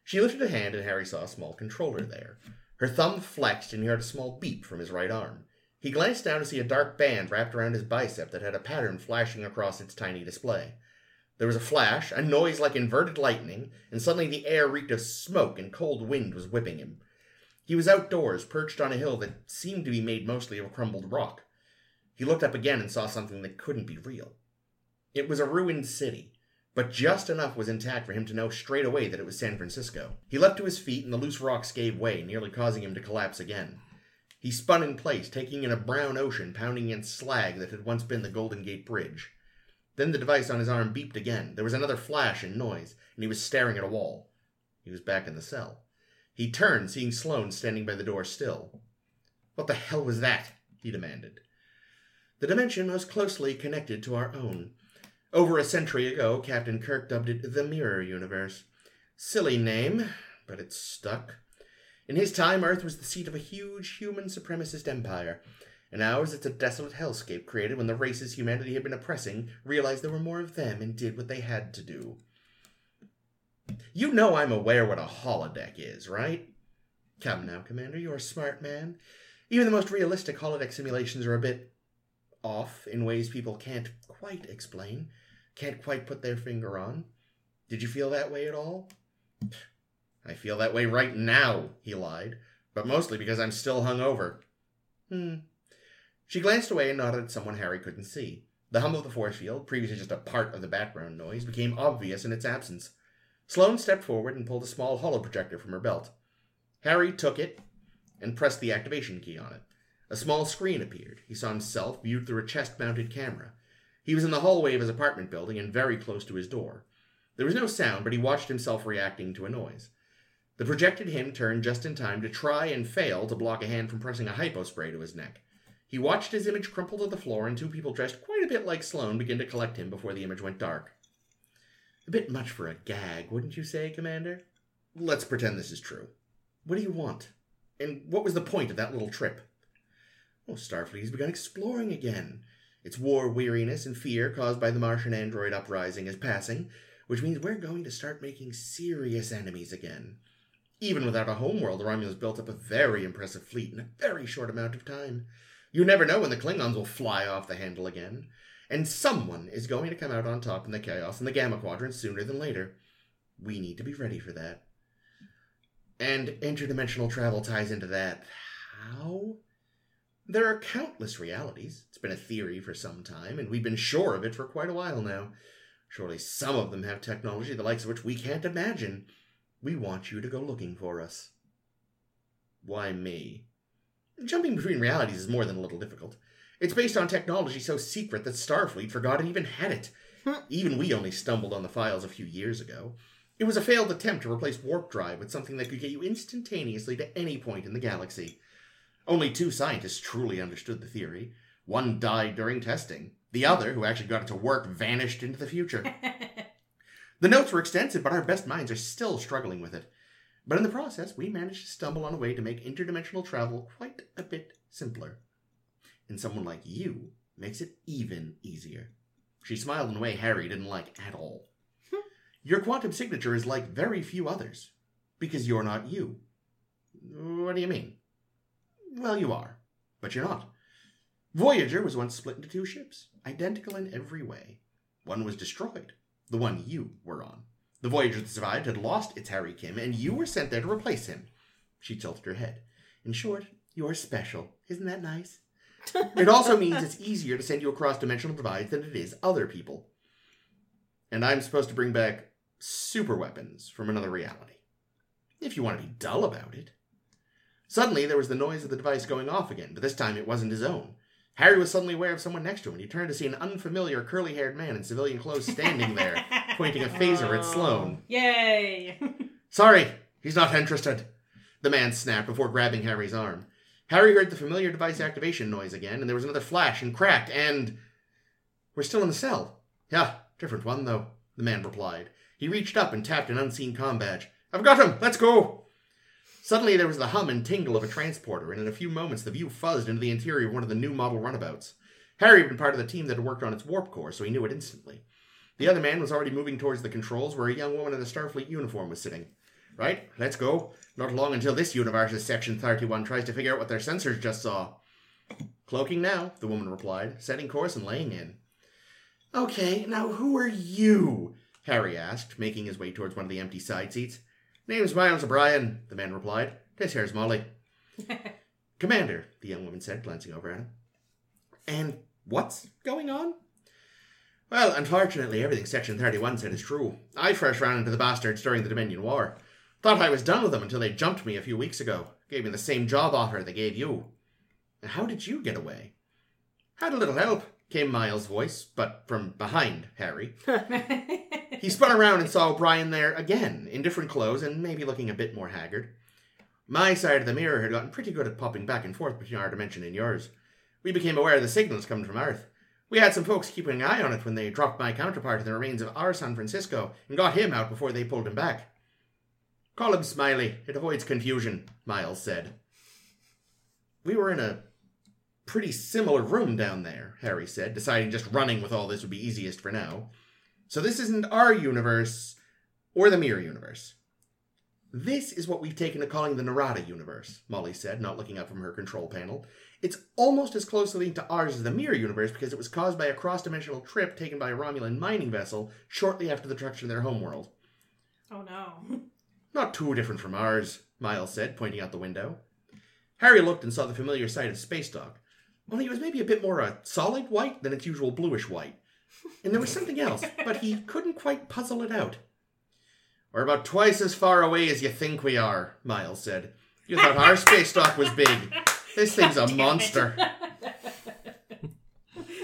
She lifted a hand, and Harry saw a small controller there. Her thumb flexed, and he heard a small beep from his right arm. He glanced down to see a dark band wrapped around his bicep that had a pattern flashing across its tiny display. There was a flash, a noise like inverted lightning, and suddenly the air reeked of smoke and cold wind was whipping him. He was outdoors, perched on a hill that seemed to be made mostly of crumbled rock. He looked up again and saw something that couldn't be real. It was a ruined city, but just enough was intact for him to know straight away that it was San Francisco. He leapt to his feet, and the loose rocks gave way, nearly causing him to collapse again. He spun in place, taking in a brown ocean pounding against slag that had once been the Golden Gate Bridge. Then the device on his arm beeped again. There was another flash and noise, and he was staring at a wall. He was back in the cell. He turned, seeing Sloane standing by the door still. What the hell was that? he demanded. The dimension most closely connected to our own. Over a century ago, Captain Kirk dubbed it the Mirror Universe. Silly name, but it stuck. In his time, Earth was the seat of a huge human supremacist empire. In ours, it's a desolate hellscape created when the races humanity had been oppressing realized there were more of them and did what they had to do. You know I'm aware what a holodeck is, right? Come now, Commander, you're a smart man. Even the most realistic holodeck simulations are a bit off in ways people can't quite explain, can't quite put their finger on. Did you feel that way at all? I feel that way right now, he lied, but mostly because I'm still hungover. Hmm. She glanced away and nodded at someone Harry couldn't see. The hum of the force field, previously just a part of the background noise, became obvious in its absence. Sloane stepped forward and pulled a small holo projector from her belt. Harry took it and pressed the activation key on it. A small screen appeared. He saw himself viewed through a chest mounted camera. He was in the hallway of his apartment building and very close to his door. There was no sound, but he watched himself reacting to a noise. The projected him turned just in time to try and fail to block a hand from pressing a hypospray to his neck. He watched his image crumple to the floor and two people dressed quite a bit like Sloane begin to collect him before the image went dark. A bit much for a gag, wouldn't you say, Commander? Let's pretend this is true. What do you want? And what was the point of that little trip? Well, Starfleet has begun exploring again. Its war weariness and fear caused by the Martian android uprising is passing, which means we're going to start making serious enemies again. Even without a homeworld, the Romulans built up a very impressive fleet in a very short amount of time. You never know when the Klingons will fly off the handle again. And someone is going to come out on top in the chaos in the Gamma Quadrant sooner than later. We need to be ready for that. And interdimensional travel ties into that. How? There are countless realities. It's been a theory for some time, and we've been sure of it for quite a while now. Surely some of them have technology the likes of which we can't imagine. We want you to go looking for us. Why me? Jumping between realities is more than a little difficult. It's based on technology so secret that Starfleet forgot it even had it. Hmm. even we only stumbled on the files a few years ago. It was a failed attempt to replace warp drive with something that could get you instantaneously to any point in the galaxy. Only two scientists truly understood the theory. One died during testing. The other, who actually got it to work, vanished into the future. the notes were extensive, but our best minds are still struggling with it. But in the process, we managed to stumble on a way to make interdimensional travel quite a bit simpler. And someone like you makes it even easier. She smiled in a way Harry didn't like at all. Hmm. Your quantum signature is like very few others, because you're not you. What do you mean? Well, you are, but you're not. Voyager was once split into two ships, identical in every way. One was destroyed, the one you were on. The Voyager that survived had lost its Harry Kim, and you were sent there to replace him. She tilted her head. In short, you're special. Isn't that nice? it also means it's easier to send you across dimensional divides than it is other people. And I'm supposed to bring back super weapons from another reality. If you want to be dull about it. Suddenly, there was the noise of the device going off again, but this time it wasn't his own. Harry was suddenly aware of someone next to him, and he turned to see an unfamiliar curly haired man in civilian clothes standing there, pointing a phaser at Sloane. Yay! Sorry, he's not interested. The man snapped before grabbing Harry's arm. Harry heard the familiar device activation noise again, and there was another flash and crack, and. We're still in the cell. Yeah, different one, though, the man replied. He reached up and tapped an unseen com badge. I've got him! Let's go! Suddenly there was the hum and tingle of a transporter, and in a few moments the view fuzzed into the interior of one of the new model runabouts. Harry had been part of the team that had worked on its warp core, so he knew it instantly. The other man was already moving towards the controls where a young woman in a Starfleet uniform was sitting. Right, let's go. Not long until this universe's Section 31 tries to figure out what their sensors just saw. Cloaking now, the woman replied, setting course and laying in. Okay, now who are you? Harry asked, making his way towards one of the empty side seats. Name's Miles O'Brien, the man replied. This here's Molly. Commander, the young woman said, glancing over at him. And what's going on? Well, unfortunately, everything Section 31 said is true. I first ran into the bastards during the Dominion War. Thought I was done with them until they jumped me a few weeks ago. Gave me the same job offer they gave you. How did you get away? Had a little help, came Miles' voice, but from behind Harry. He spun around and saw O'Brien there again, in different clothes and maybe looking a bit more haggard. My side of the mirror had gotten pretty good at popping back and forth between our dimension and yours. We became aware of the signals coming from Earth. We had some folks keeping an eye on it when they dropped my counterpart in the remains of our San Francisco and got him out before they pulled him back. Call him Smiley. It avoids confusion, Miles said. We were in a pretty similar room down there, Harry said, deciding just running with all this would be easiest for now. So this isn't our universe or the mirror universe. This is what we've taken to calling the Narada universe, Molly said, not looking up from her control panel. It's almost as closely linked to ours as the mirror universe because it was caused by a cross dimensional trip taken by a Romulan mining vessel shortly after the destruction of their homeworld. oh no. Not too different from ours, Miles said, pointing out the window. Harry looked and saw the familiar sight of space dock, only it was maybe a bit more a solid white than its usual bluish white. And there was something else, but he couldn't quite puzzle it out. We're about twice as far away as you think we are, Miles said. You thought our space dock was big. This thing's a monster.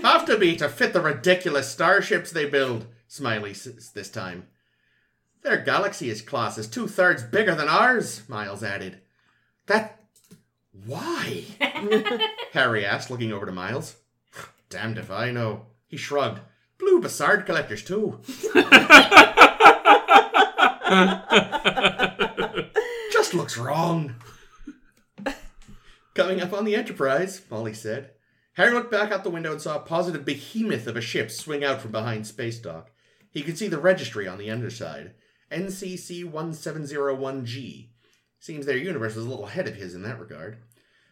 Have to be to fit the ridiculous starships they build, Smiley says this time. Their galaxy is class is two thirds bigger than ours, Miles added. That. Why? Harry asked, looking over to Miles. Damned if I know. He shrugged. Blue Bussard collectors, too. Just looks wrong. Coming up on the Enterprise, Molly said. Harry looked back out the window and saw a positive behemoth of a ship swing out from behind space dock. He could see the registry on the underside NCC 1701G. Seems their universe was a little ahead of his in that regard.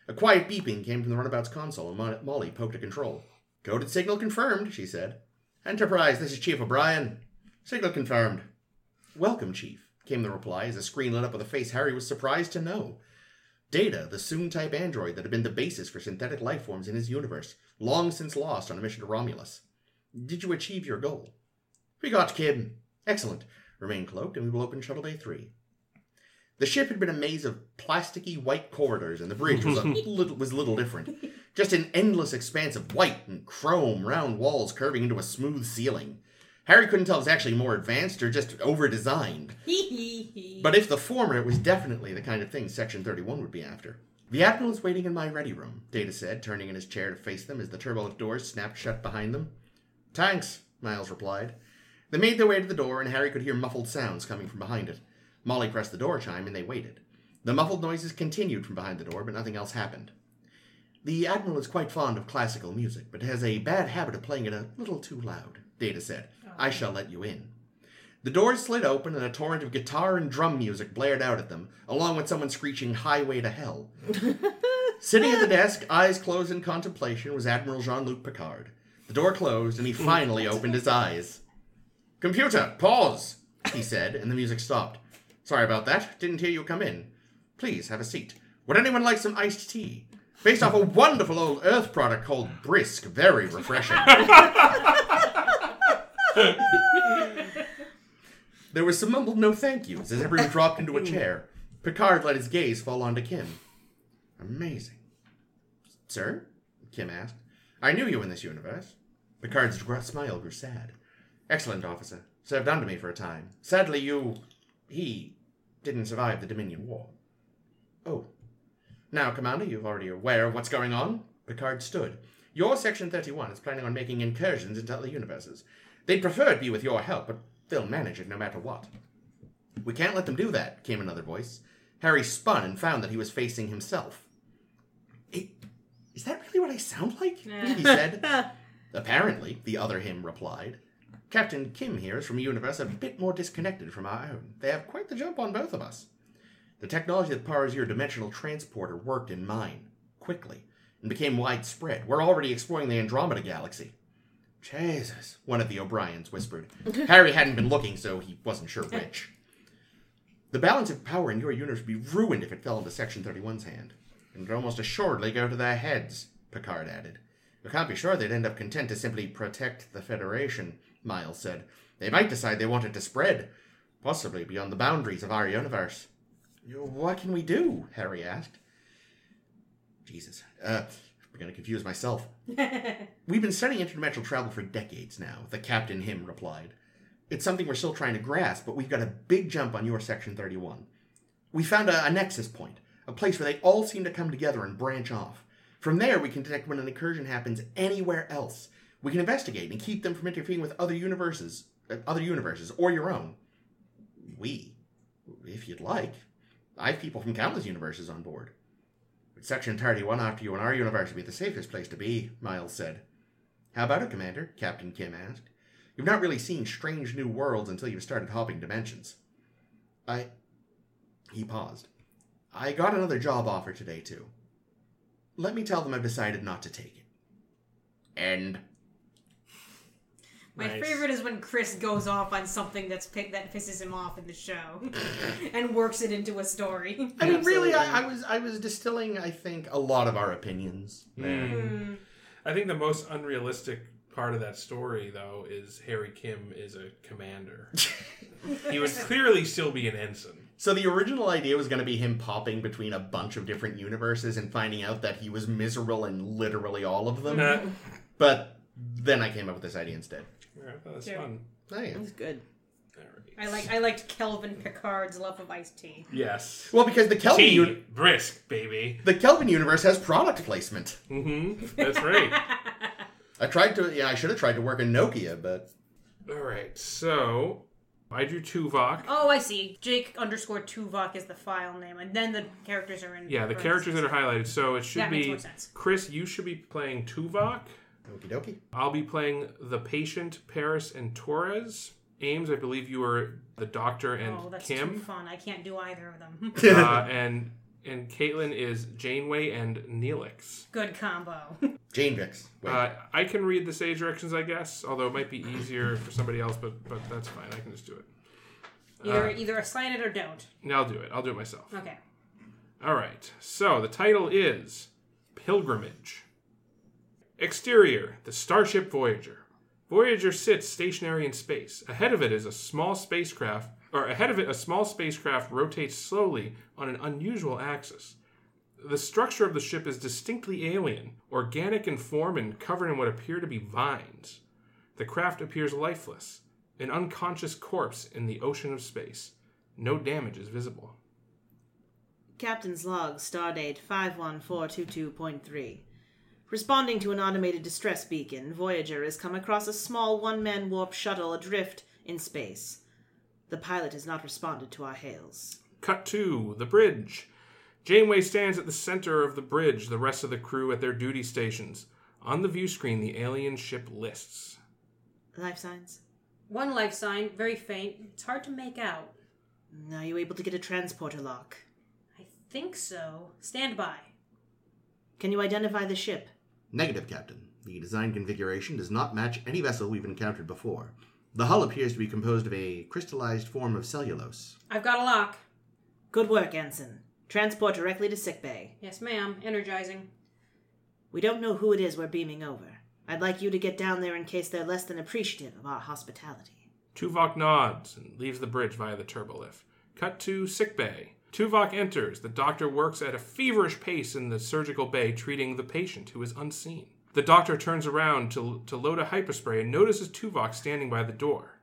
A quiet beeping came from the runabout's console, and Molly poked a control. Coded signal confirmed, she said. Enterprise, this is Chief O'Brien. Signal confirmed. Welcome, Chief, came the reply as the screen lit up with a face Harry was surprised to know. Data, the Soong type android that had been the basis for synthetic life forms in his universe, long since lost on a mission to Romulus. Did you achieve your goal? We got Kim. Excellent. Remain cloaked and we will open Shuttle Bay 3. The ship had been a maze of plasticky white corridors, and the bridge was a little was little different. Just an endless expanse of white and chrome, round walls curving into a smooth ceiling. Harry couldn't tell if it was actually more advanced or just over designed. But if the former, it was definitely the kind of thing Section 31 would be after. The Admiral is waiting in my ready room, Data said, turning in his chair to face them as the turbolift doors snapped shut behind them. Thanks, Miles replied. They made their way to the door, and Harry could hear muffled sounds coming from behind it. Molly pressed the door chime, and they waited. The muffled noises continued from behind the door, but nothing else happened. The Admiral is quite fond of classical music, but has a bad habit of playing it a little too loud, Data said. Oh. I shall let you in. The doors slid open and a torrent of guitar and drum music blared out at them, along with someone screeching Highway to Hell. Sitting at the desk, eyes closed in contemplation, was Admiral Jean Luc Picard. The door closed and he finally opened his eyes. Computer, pause, he said, and the music stopped. Sorry about that. Didn't hear you come in. Please have a seat. Would anyone like some iced tea? Based off a wonderful old Earth product called Brisk, very refreshing. There was some mumbled no thank yous as everyone dropped into a chair. Picard let his gaze fall onto Kim. Amazing. Sir? Kim asked. I knew you in this universe. Picard's smile grew sad. Excellent, officer. Served under me for a time. Sadly, you. he. didn't survive the Dominion War. Oh. Now, Commander, you're already aware of what's going on. Picard stood. Your Section 31 is planning on making incursions into other universes. They'd prefer it be with your help, but they'll manage it no matter what. We can't let them do that, came another voice. Harry spun and found that he was facing himself. "Eh, Is that really what I sound like? he said. Apparently, the other him replied. Captain Kim here is from a universe a bit more disconnected from our own. They have quite the jump on both of us. The technology that powers your dimensional transporter worked in mine, quickly, and became widespread. We're already exploring the Andromeda Galaxy. Jesus, one of the O'Briens whispered. Harry hadn't been looking, so he wasn't sure which. The balance of power in your universe would be ruined if it fell into Section 31's hand. And would almost assuredly go to their heads, Picard added. You can't be sure they'd end up content to simply protect the Federation, Miles said. They might decide they want it to spread, possibly beyond the boundaries of our universe. What can we do? Harry asked. Jesus. Uh, I'm going to confuse myself. We've been studying interdimensional travel for decades now, the captain him replied. It's something we're still trying to grasp, but we've got a big jump on your Section 31. We found a, a nexus point, a place where they all seem to come together and branch off. From there, we can detect when an incursion happens anywhere else. We can investigate and keep them from interfering with other universes, uh, other universes, or your own. We, if you'd like. I have people from countless universes on board. But Section 31 after you in our universe would be the safest place to be, Miles said. How about it, Commander? Captain Kim asked. You've not really seen strange new worlds until you've started hopping dimensions. I. He paused. I got another job offer today, too. Let me tell them I've decided not to take it. End. My Nice. favorite is when Chris goes off on something that's pi- that pisses him off in the show, and works it into a story. I mean, really, I, I was I was distilling, I think, a lot of our opinions. there. Hmm. I think the most unrealistic part of that story, though, is Harry Kim is a commander. he would clearly still be an ensign. So the original idea was going to be him popping between a bunch of different universes and finding out that he was miserable in literally all of them. But then I came up with this idea instead. Yeah, that's Yeah. fun. Yeah. That's good. All right. I like I liked Kelvin Picard's love of iced tea. Yes. Well, because the Kelvin Tea, uni- brisk, baby. the Kelvin universe has product placement. Mm-hmm. That's right. I tried to, yeah, I should have tried to work in Nokia, but All right. So I drew Tuvok. Oh, I see. Jake underscore Tuvok is the file name, and then the characters are in. Yeah, the characters that are highlighted. So it should That makes be more sense. Chris. You should be playing Tuvok. Okie dokie. I'll be playing the patient, Paris, and Torres. Ames, I believe you are the doctor and Oh, that's too Kim. fun. I can't do either of them. uh, and and Caitlin is Janeway and Neelix. Good combo. Jane Vix. Uh, I can read the stage directions, I guess, although it might be easier for somebody else, but but that's fine. I can just do it. Either Uh, either assign it or don't. No, I'll do it. I'll do it myself. Okay. All right. So the title is Pilgrimage. Exterior: The Starship Voyager. Voyager sits stationary in space. Ahead of it is a small spacecraft, or ahead of it, a small spacecraft rotates slowly on an unusual axis. The structure of the ship is distinctly alien, organic in form and covered in what appear to be vines. The craft appears lifeless, an unconscious corpse in the ocean of space. No damage is visible. Captain's log, stardate 51422.3. Responding to an automated distress beacon, Voyager has come across a small one man warp shuttle adrift in space. The pilot has not responded to our hails. Cut to the bridge. Janeway stands at the center of the bridge, the rest of the crew at their duty stations. On the view screen, the alien ship lists. Life signs? One life sign, very faint. It's hard to make out. Are you able to get a transporter lock? I think so. Stand by. Can you identify the ship? Negative, Captain. The design configuration does not match any vessel we've encountered before. The hull appears to be composed of a crystallized form of cellulose. I've got a lock. Good work, Ensign. Transport directly to sickbay. Yes, ma'am. Energizing. We don't know who it is we're beaming over. I'd like you to get down there in case they're less than appreciative of our hospitality. Tuvok nods and leaves the bridge via the turbolift. Cut to sickbay. Tuvok enters. The doctor works at a feverish pace in the surgical bay, treating the patient who is unseen. The doctor turns around to, to load a hyperspray and notices Tuvok standing by the door.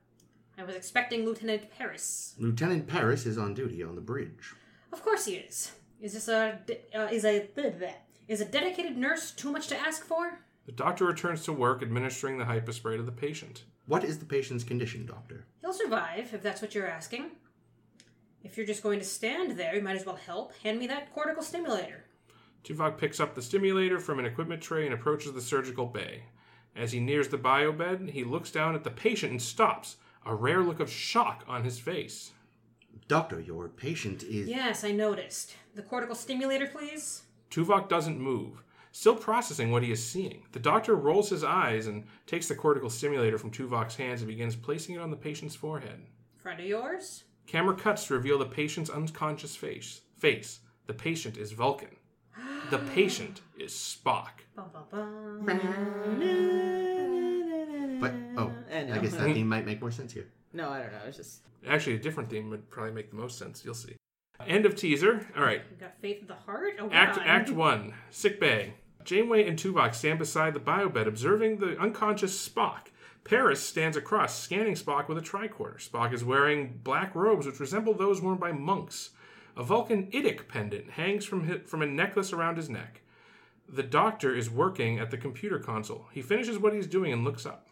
I was expecting Lieutenant Paris. Lieutenant Paris is on duty on the bridge. Of course he is. Is this a uh, is a is a dedicated nurse too much to ask for? The doctor returns to work administering the hyperspray to the patient. What is the patient's condition, Doctor? He'll survive if that's what you're asking. If you're just going to stand there, you might as well help. Hand me that cortical stimulator. Tuvok picks up the stimulator from an equipment tray and approaches the surgical bay. As he nears the biobed, he looks down at the patient and stops, a rare look of shock on his face. Doctor, your patient is. Yes, I noticed. The cortical stimulator, please. Tuvok doesn't move, still processing what he is seeing. The doctor rolls his eyes and takes the cortical stimulator from Tuvok's hands and begins placing it on the patient's forehead. Friend of yours? Camera cuts to reveal the patient's unconscious face. Face. The patient is Vulcan. The patient is Spock. But, oh, I know. I guess that uh-huh. theme might make more sense here. No, I don't know. It's just Actually, a different theme would probably make the most sense. You'll see. End of teaser. All right. You got faith of the heart? Oh, Act God. Act One. Sick bay. Janeway and Tuvok stand beside the biobed, observing the unconscious Spock. Paris stands across, scanning Spock with a tricorder. Spock is wearing black robes which resemble those worn by monks. A Vulcan Idic pendant hangs from hi- from a necklace around his neck. The doctor is working at the computer console. He finishes what he's doing and looks up.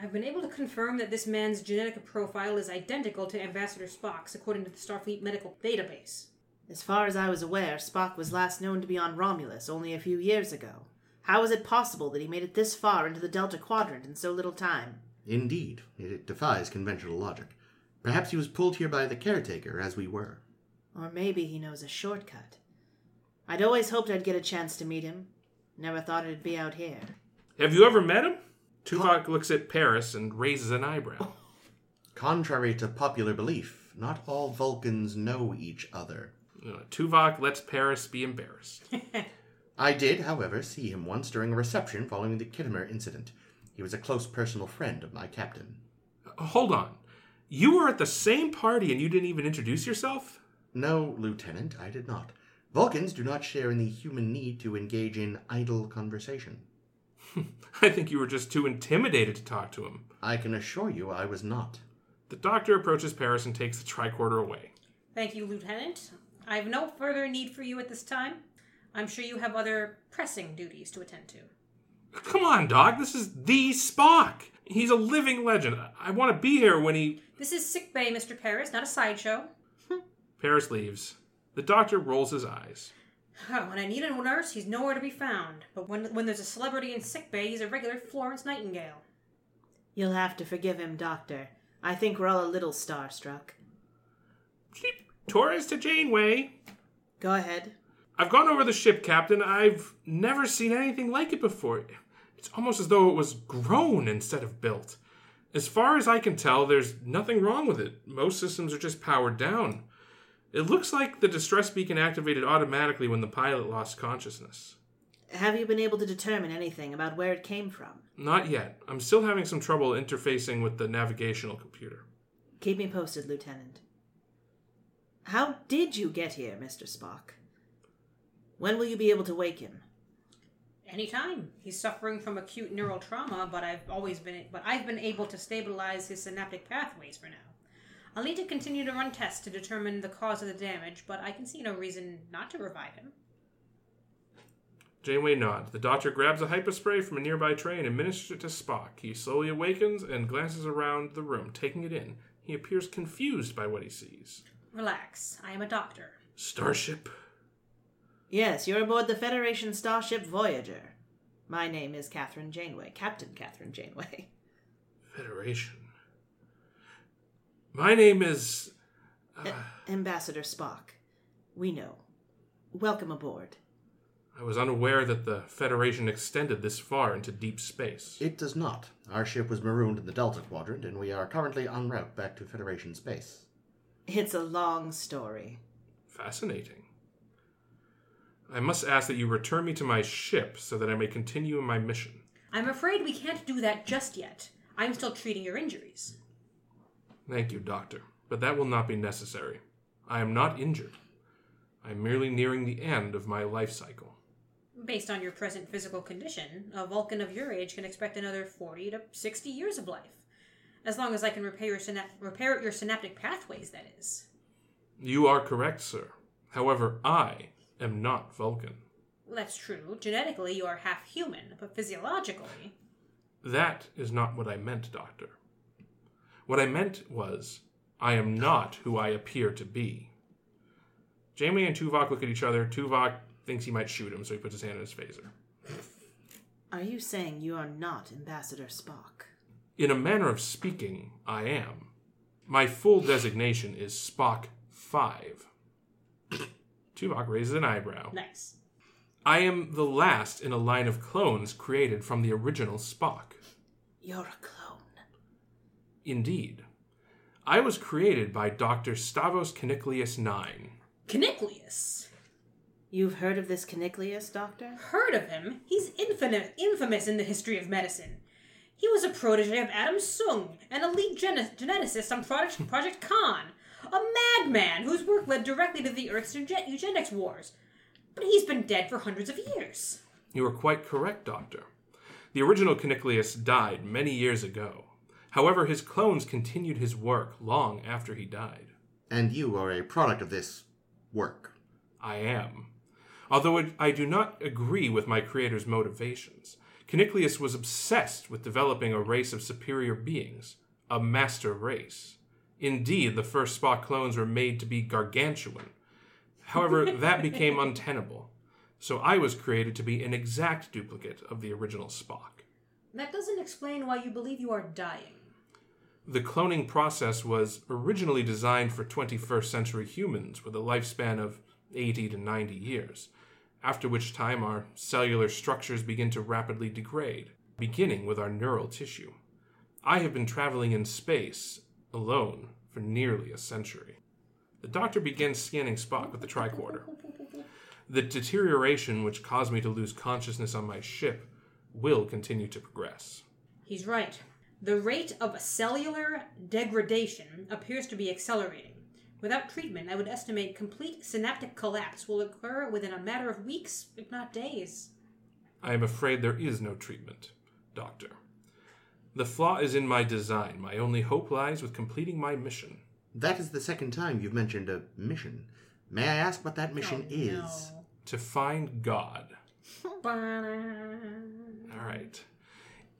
I've been able to confirm that this man's genetic profile is identical to Ambassador Spock's, according to the Starfleet Medical Database. as far as I was aware, Spock was last known to be on Romulus only a few years ago. How is it possible that he made it this far into the Delta Quadrant in so little time? Indeed, it defies conventional logic. Perhaps he was pulled here by the caretaker, as we were. Or maybe he knows a shortcut. I'd always hoped I'd get a chance to meet him. Never thought it'd be out here. Have you ever met him? Tuvok looks at Paris and raises an eyebrow. Contrary to popular belief, not all Vulcans know each other. Uh, Tuvok lets Paris be embarrassed. I did, however, see him once during a reception following the Khitomer incident. He was a close personal friend of my captain. Uh, hold on. You were at the same party and you didn't even introduce yourself? No, Lieutenant, I did not. Vulcans do not share in the human need to engage in idle conversation. I think you were just too intimidated to talk to him. I can assure you I was not. The doctor approaches Paris and takes the tricorder away. Thank you, Lieutenant. I have no further need for you at this time. I'm sure you have other pressing duties to attend to. Come on, Doc. This is the Spock. He's a living legend. I want to be here when he. This is sick bay, Mr. Paris, not a sideshow. Paris leaves. The doctor rolls his eyes. Huh, When I need a nurse, he's nowhere to be found. But when when there's a celebrity in sick bay, he's a regular Florence Nightingale. You'll have to forgive him, Doctor. I think we're all a little starstruck. Cheap. Torres to Janeway. Go ahead. I've gone over the ship, Captain. I've never seen anything like it before. It's almost as though it was grown instead of built. As far as I can tell, there's nothing wrong with it. Most systems are just powered down. It looks like the distress beacon activated automatically when the pilot lost consciousness. Have you been able to determine anything about where it came from? Not yet. I'm still having some trouble interfacing with the navigational computer. Keep me posted, Lieutenant. How did you get here, Mr. Spock? When will you be able to wake him? Anytime. He's suffering from acute neural trauma, but I've always been but I've been able to stabilize his synaptic pathways for now. I'll need to continue to run tests to determine the cause of the damage, but I can see no reason not to revive him. Janeway nods. The doctor grabs a hypospray from a nearby tray and administers it to Spock. He slowly awakens and glances around the room, taking it in. He appears confused by what he sees. Relax. I am a doctor. Starship? Yes, you're aboard the Federation starship Voyager. My name is Kathryn Janeway, Captain Kathryn Janeway. Federation. My name is. Uh, Ambassador Spock. We know. Welcome aboard. I was unaware that the Federation extended this far into deep space. It does not. Our ship was marooned in the Delta Quadrant, and we are currently en route back to Federation space. It's a long story. Fascinating. I must ask that you return me to my ship so that I may continue my mission. I'm afraid we can't do that just yet. I'm still treating your injuries. Thank you, Doctor, but that will not be necessary. I am not injured. I am merely nearing the end of my life cycle. Based on your present physical condition, a Vulcan of your age can expect another 40 to 60 years of life. As long as I can repair your, syna- repair your synaptic pathways, that is. You are correct, sir. However, I am not Vulcan. Well, that's true. Genetically, you are half human, but physiologically. That is not what I meant, Doctor. What I meant was, I am not who I appear to be. Jamie and Tuvok look at each other. Tuvok thinks he might shoot him, so he puts his hand in his phaser. Are you saying you are not Ambassador Spock? In a manner of speaking, I am. My full designation is Spock 5. Tuvok raises an eyebrow. Nice. I am the last in a line of clones created from the original Spock. You're a clone. Indeed. I was created by Dr. Stavos Caniclius 9. Caniclius. You've heard of this Caniclius, Doctor? Heard of him? He's infamous, infamous in the history of medicine. He was a protege of Adam Soong, an elite gene- geneticist on Project, Project Khan, a madman whose work led directly to the Earth's euge- eugenics wars. But he's been dead for hundreds of years. You are quite correct, Doctor. The original Caniclius died many years ago. However, his clones continued his work long after he died. And you are a product of this work. I am. Although it, I do not agree with my creator's motivations, Caniclius was obsessed with developing a race of superior beings, a master race. Indeed, the first Spock clones were made to be gargantuan. However, that became untenable, so I was created to be an exact duplicate of the original Spock. That doesn't explain why you believe you are dying. The cloning process was originally designed for 21st century humans with a lifespan of 80 to 90 years, after which time our cellular structures begin to rapidly degrade, beginning with our neural tissue. I have been traveling in space, alone, for nearly a century. The doctor begins scanning Spock with the tricorder. The deterioration which caused me to lose consciousness on my ship will continue to progress. He's right. The rate of cellular degradation appears to be accelerating. Without treatment, I would estimate complete synaptic collapse will occur within a matter of weeks, if not days. I am afraid there is no treatment, Doctor. The flaw is in my design. My only hope lies with completing my mission. That is the second time you've mentioned a mission. May I ask what that oh, mission Oh, is? no. To find God. All right.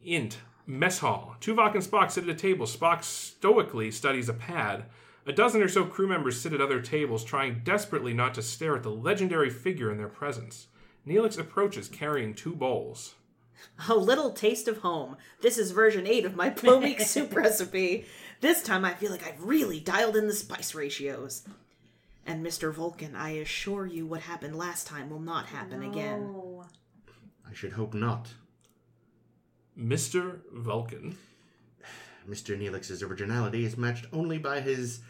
Int. Mess hall. Tuvok and Spock sit at a table. Spock stoically studies a pad. A dozen or so crew members sit at other tables, trying desperately not to stare at the legendary figure in their presence. Neelix approaches carrying two bowls. A little taste of home. This is version 8 of my Plomeek soup recipe. This time I feel like I've really dialed in the spice ratios. And Mr. Vulcan, I assure you what happened last time will not happen again. I should hope not. Mr. Vulcan. Mr. Neelix's originality is matched only by his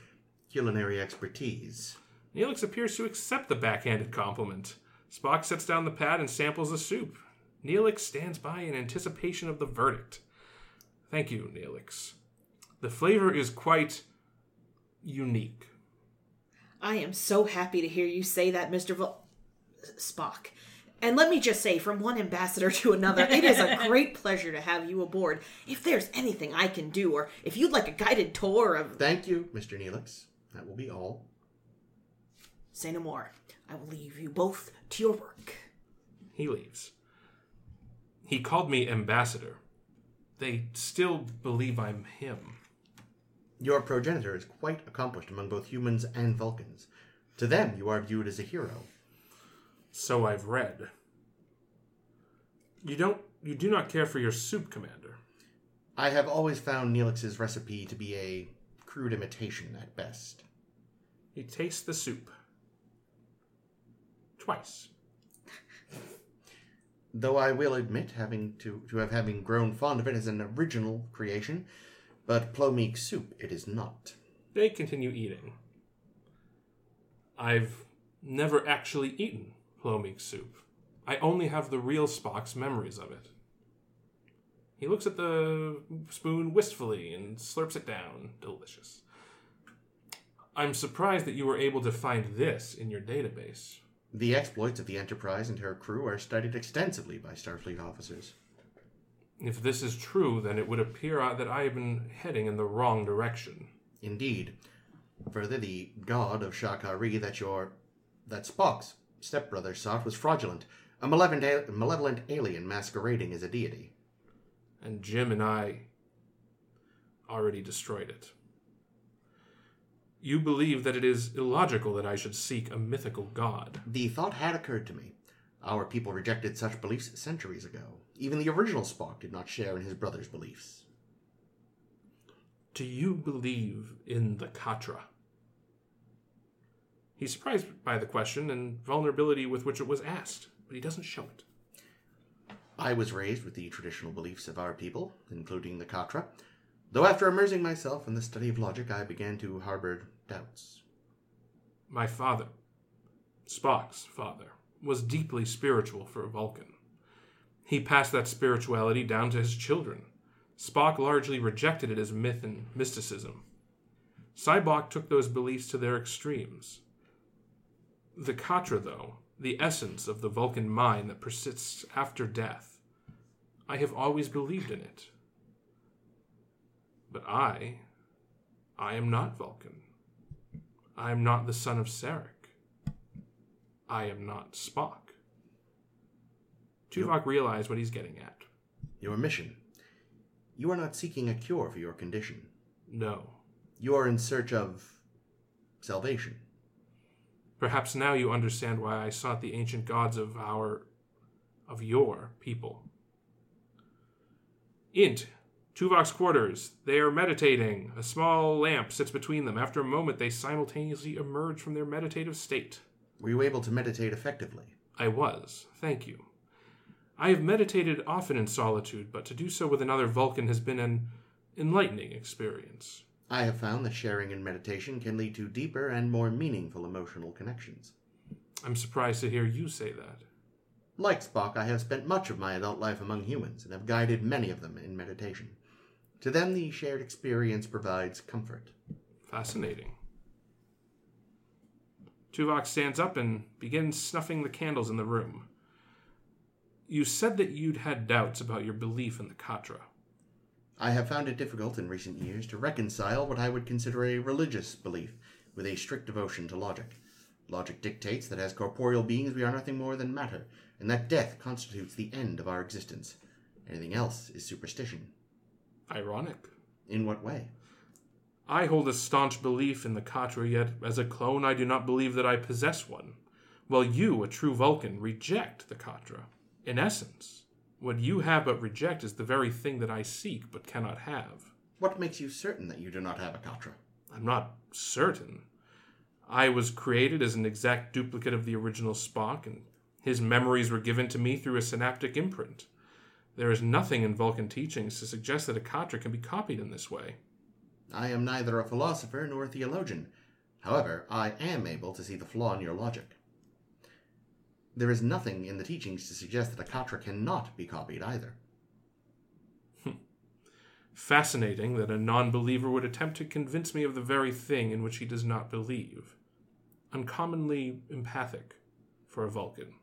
culinary expertise. Neelix appears to accept the backhanded compliment. Spock sets down the pad and samples the soup. Neelix stands by in anticipation of the verdict. Thank you, Neelix. The flavor is quite unique. I am so happy to hear you say that, Mr. Vul- Spock. And let me just say, from one ambassador to another, it is a great pleasure to have you aboard. If there's anything I can do, or if you'd like a guided tour of. Thank you, Mr. Neelix. That will be all. Say no more. I will leave you both to your work. He leaves. He called me ambassador. They still believe I'm him. Your progenitor is quite accomplished among both humans and Vulcans. To them, you are viewed as a hero. So I've read. You don't you do not care for your soup, Commander. I have always found Neelix's recipe to be a crude imitation at best. He tastes the soup. Twice. Though I will admit having to, to have having grown fond of it as an original creation, but Plomeek soup it is not. They continue eating. I've never actually eaten Plomeek soup. I only have the real Spock's memories of it. He looks at the spoon wistfully and slurps it down. Delicious. I'm surprised that you were able to find this in your database. The exploits of the Enterprise and her crew are studied extensively by Starfleet officers. If this is true, then it would appear that I have been heading in the wrong direction. Indeed. Further, the god of Sha Ka Ree that your that Spock's stepbrother sought was fraudulent, a malevolent, a malevolent alien masquerading as a deity. And Jim and I already destroyed it. You believe that it is illogical that I should seek a mythical god. The thought had occurred to me. Our people rejected such beliefs centuries ago. Even the original Spock did not share in his brother's beliefs. Do you believe in the Katra? He's surprised by the question and vulnerability with which it was asked, but he doesn't show it. I was raised with the traditional beliefs of our people, including the Katra, though after immersing myself in the study of logic, I began to harbor doubts. My father, Spock's father, was deeply spiritual for a Vulcan. He passed that spirituality down to his children. Spock largely rejected it as myth and mysticism. Sybok took those beliefs to their extremes. The Katra, though, the essence of the Vulcan mind that persists after death, I have always believed in it. But I, I am not Vulcan. I am not the son of Sarek. I am not Spock. Tuvok realized what he's getting at. Your mission. You are not seeking a cure for your condition. No. You are in search of salvation. Perhaps now you understand why I sought the ancient gods of our. of your people. Int. Tuvok's quarters. They are meditating. A small lamp sits between them. After a moment, they simultaneously emerge from their meditative state. Were you able to meditate effectively? I was. Thank you. I have meditated often in solitude, but to do so with another Vulcan has been an enlightening experience. I have found that sharing in meditation can lead to deeper and more meaningful emotional connections. I'm surprised to hear you say that. Like Spock, I have spent much of my adult life among humans and have guided many of them in meditation. To them, the shared experience provides comfort. Fascinating. Tuvok stands up and begins snuffing the candles in the room. You said that you'd had doubts about your belief in the Katra. I have found it difficult in recent years to reconcile what I would consider a religious belief with a strict devotion to logic. Logic dictates that as corporeal beings we are nothing more than matter, and that death constitutes the end of our existence. Anything else is superstition. Ironic. In what way? I hold a staunch belief in the Katra, yet as a clone, I do not believe that I possess one. While you, a true Vulcan, reject the Katra. In essence, what you have but reject is the very thing that I seek but cannot have. What makes you certain that you do not have a Katra? I'm not certain. I was created as an exact duplicate of the original Spock, and his memories were given to me through a synaptic imprint. There is nothing in Vulcan teachings to suggest that a Katra can be copied in this way. I am neither a philosopher nor a theologian. However, I am able to see the flaw in your logic. There is nothing in the teachings to suggest that a Katra cannot be copied either. Hmm. Fascinating that a non believer would attempt to convince me of the very thing in which he does not believe. Uncommonly empathic for a Vulcan.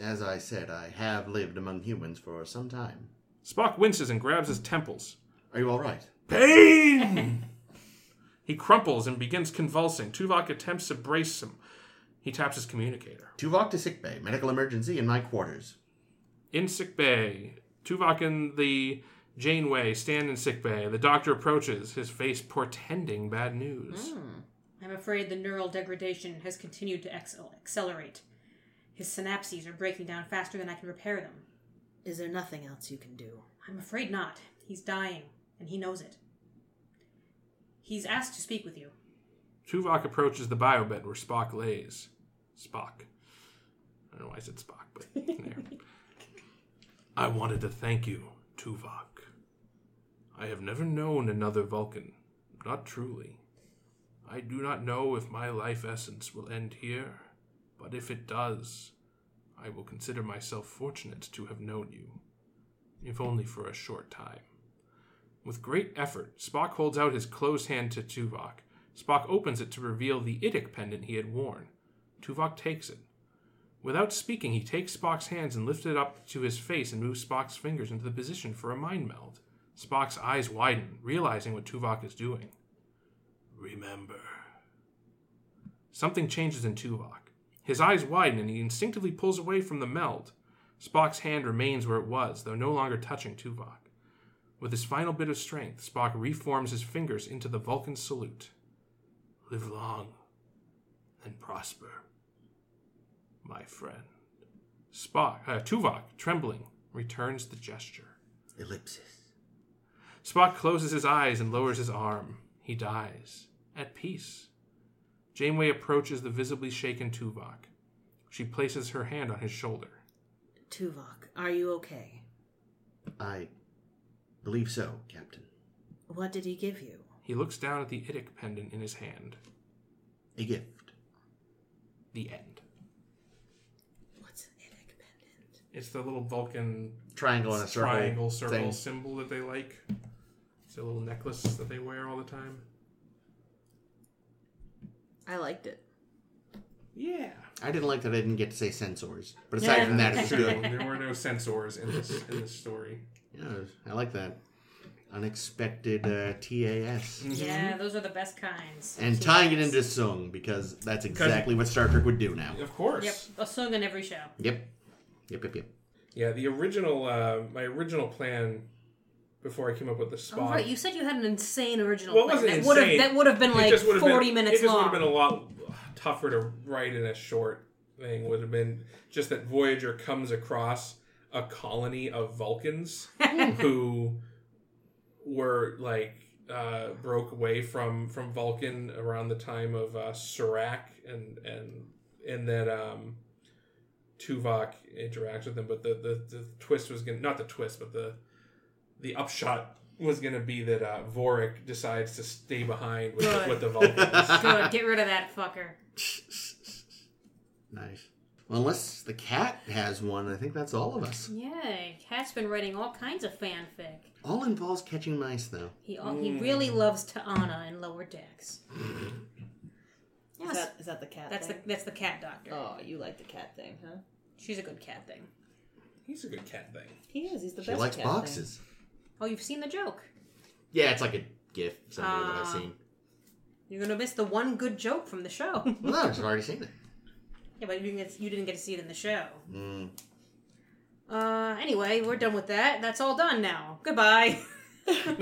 As I said, I have lived among humans for some time. Spock winces and grabs his temples. Are you all right? Pain! he crumples and begins convulsing. Tuvok attempts to brace him. He taps his communicator. Tuvok to sickbay. Medical emergency in my quarters. In sickbay, Tuvok and the Janeway stand in sickbay. The doctor approaches, his face portending bad news. Hmm. I'm afraid the neural degradation has continued to excel- accelerate. His synapses are breaking down faster than I can repair them. Is there nothing else you can do? I'm afraid not. He's dying, and he knows it. He's asked to speak with you. Tuvok approaches the biobed where Spock lays. Spock. I don't know why I said Spock, but there. I wanted to thank you, Tuvok. I have never known another Vulcan, not truly. I do not know if my life essence will end here, but if it does, I will consider myself fortunate to have known you, if only for a short time. With great effort, Spock holds out his closed hand to Tuvok. Spock opens it to reveal the Idic pendant he had worn. Tuvok takes it. Without speaking, he takes Spock's hands and lifts it up to his face and moves Spock's fingers into the position for a mind meld. Spock's eyes widen, realizing what Tuvok is doing. Remember. Something changes in Tuvok. His eyes widen and he instinctively pulls away from the meld. Spock's hand remains where it was, though no longer touching Tuvok. With his final bit of strength, Spock reforms his fingers into the Vulcan salute. Live long and prosper, my friend. Spock, uh, Tuvok, trembling, returns the gesture. Ellipsis. Spock closes his eyes and lowers his arm. He dies, at peace. Janeway approaches the visibly shaken Tuvok. She places her hand on his shoulder. Tuvok, are you okay? I believe so, Captain. What did he give you? He looks down at the Idic pendant in his hand. A gift. The end. What's an Idic pendant? It's the little Vulcan Triangle and a circle. triangle circle thing. symbol that they like. It's a little necklace that they wear all the time. I liked it. Yeah. I didn't like that I didn't get to say sensors. But aside from that, it's True. good. there were no sensors in this in this story. Yeah, I like that. Unexpected uh, TAS. Yeah, those are the best kinds. And tying it into Soong, because that's exactly what Star Trek would do now. Of course. Yep, a song in every show. Yep. Yep, yep, yep. Yeah, the original uh, my original plan before I came up with the spot. Oh, right. You said you had an insane original Well, it wasn't that would have insane. that would have been like would've forty been, minutes It just long. would have been a lot tougher to write in a short thing. Would have been just that Voyager comes across a colony of Vulcans who were like uh, broke away from from Vulcan around the time of uh, Surak and and and that um, Tuvok interacts with them. But the, the the twist was gonna not the twist, but the the upshot was gonna be that uh, Vorik decides to stay behind with, the, Good. with the Vulcans. Good, get rid of that fucker. Nice. Well, unless the cat has one, I think that's all of us. Yay, Cat's been writing all kinds of fanfic. All involves catching mice, though. He he really loves Ta'ana in Lower Decks. Is Yes, that is that the cat? that's the thing? that's the cat doctor. Oh, you like the cat thing, huh? She's a good cat thing. He's a good cat thing. He is. He's the best. She best. likes cat boxes. Oh, you've seen the joke. Yeah, it's like a gif somewhere that I've Ah. seen. You're gonna miss the one good joke from the show. Well, no, I've already seen it. yeah, but you didn't, get, you didn't get to see it in the show. Mm. Anyway, we're done with that. That's all done now. Goodbye. Da,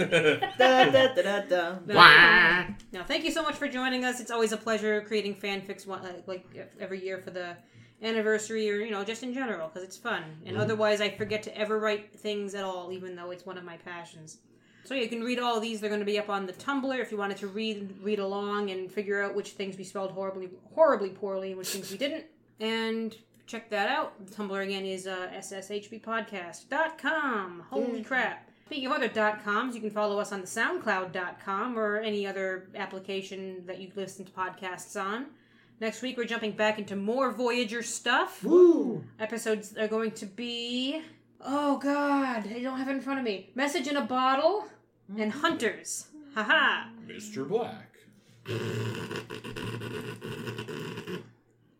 da, da, da, da. Wah. Now, thank you so much for joining us. It's always a pleasure creating fanfics one, uh, like every year for the anniversary or you know just in general because it's fun. And otherwise, I forget to ever write things at all, even though it's one of my passions. So you can read all these. They're going to be up on the Tumblr if you wanted to read read along and figure out which things we spelled horribly horribly poorly and which things we didn't. And check that out. The Tumblr again is uh, sshbpodcast.com. Holy crap. Speaking of other dot coms, you can follow us on the SoundCloud.com or any other application that you listen to podcasts on. Next week, we're jumping back into more Voyager stuff. Woo. Episodes are going to be. Oh, God. I don't have it in front of me. Message in a Bottle and Hunters. Haha. Mr. Black.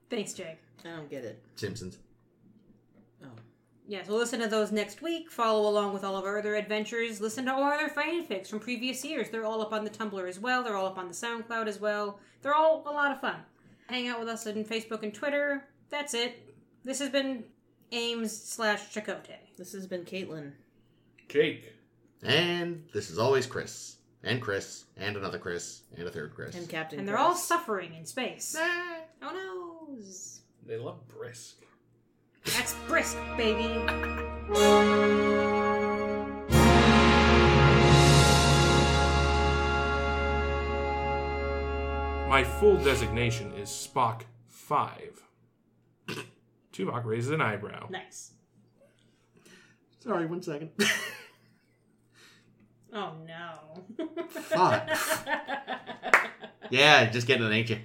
Thanks, Jake. I don't get it. Simpsons. Oh. Yeah, so listen to those next week. Follow along with all of our other adventures. Listen to all our other fanfics from previous years. They're all up on the Tumblr as well. They're all up on the SoundCloud as well. They're all a lot of fun. Hang out with us on Facebook and Twitter. That's it. This has been Ames slash Chakotay. This has been Caitlin. Jake. And this is always Chris. And Chris. And another Chris. And a third Chris. And Captain And they're Chris. all suffering in space. Oh no! They love brisk. That's brisk, baby. My full designation is Spock 5. Tuvok raises an eyebrow. Nice. Sorry, one second. Oh no. Fuck. yeah, just getting it, ain't you?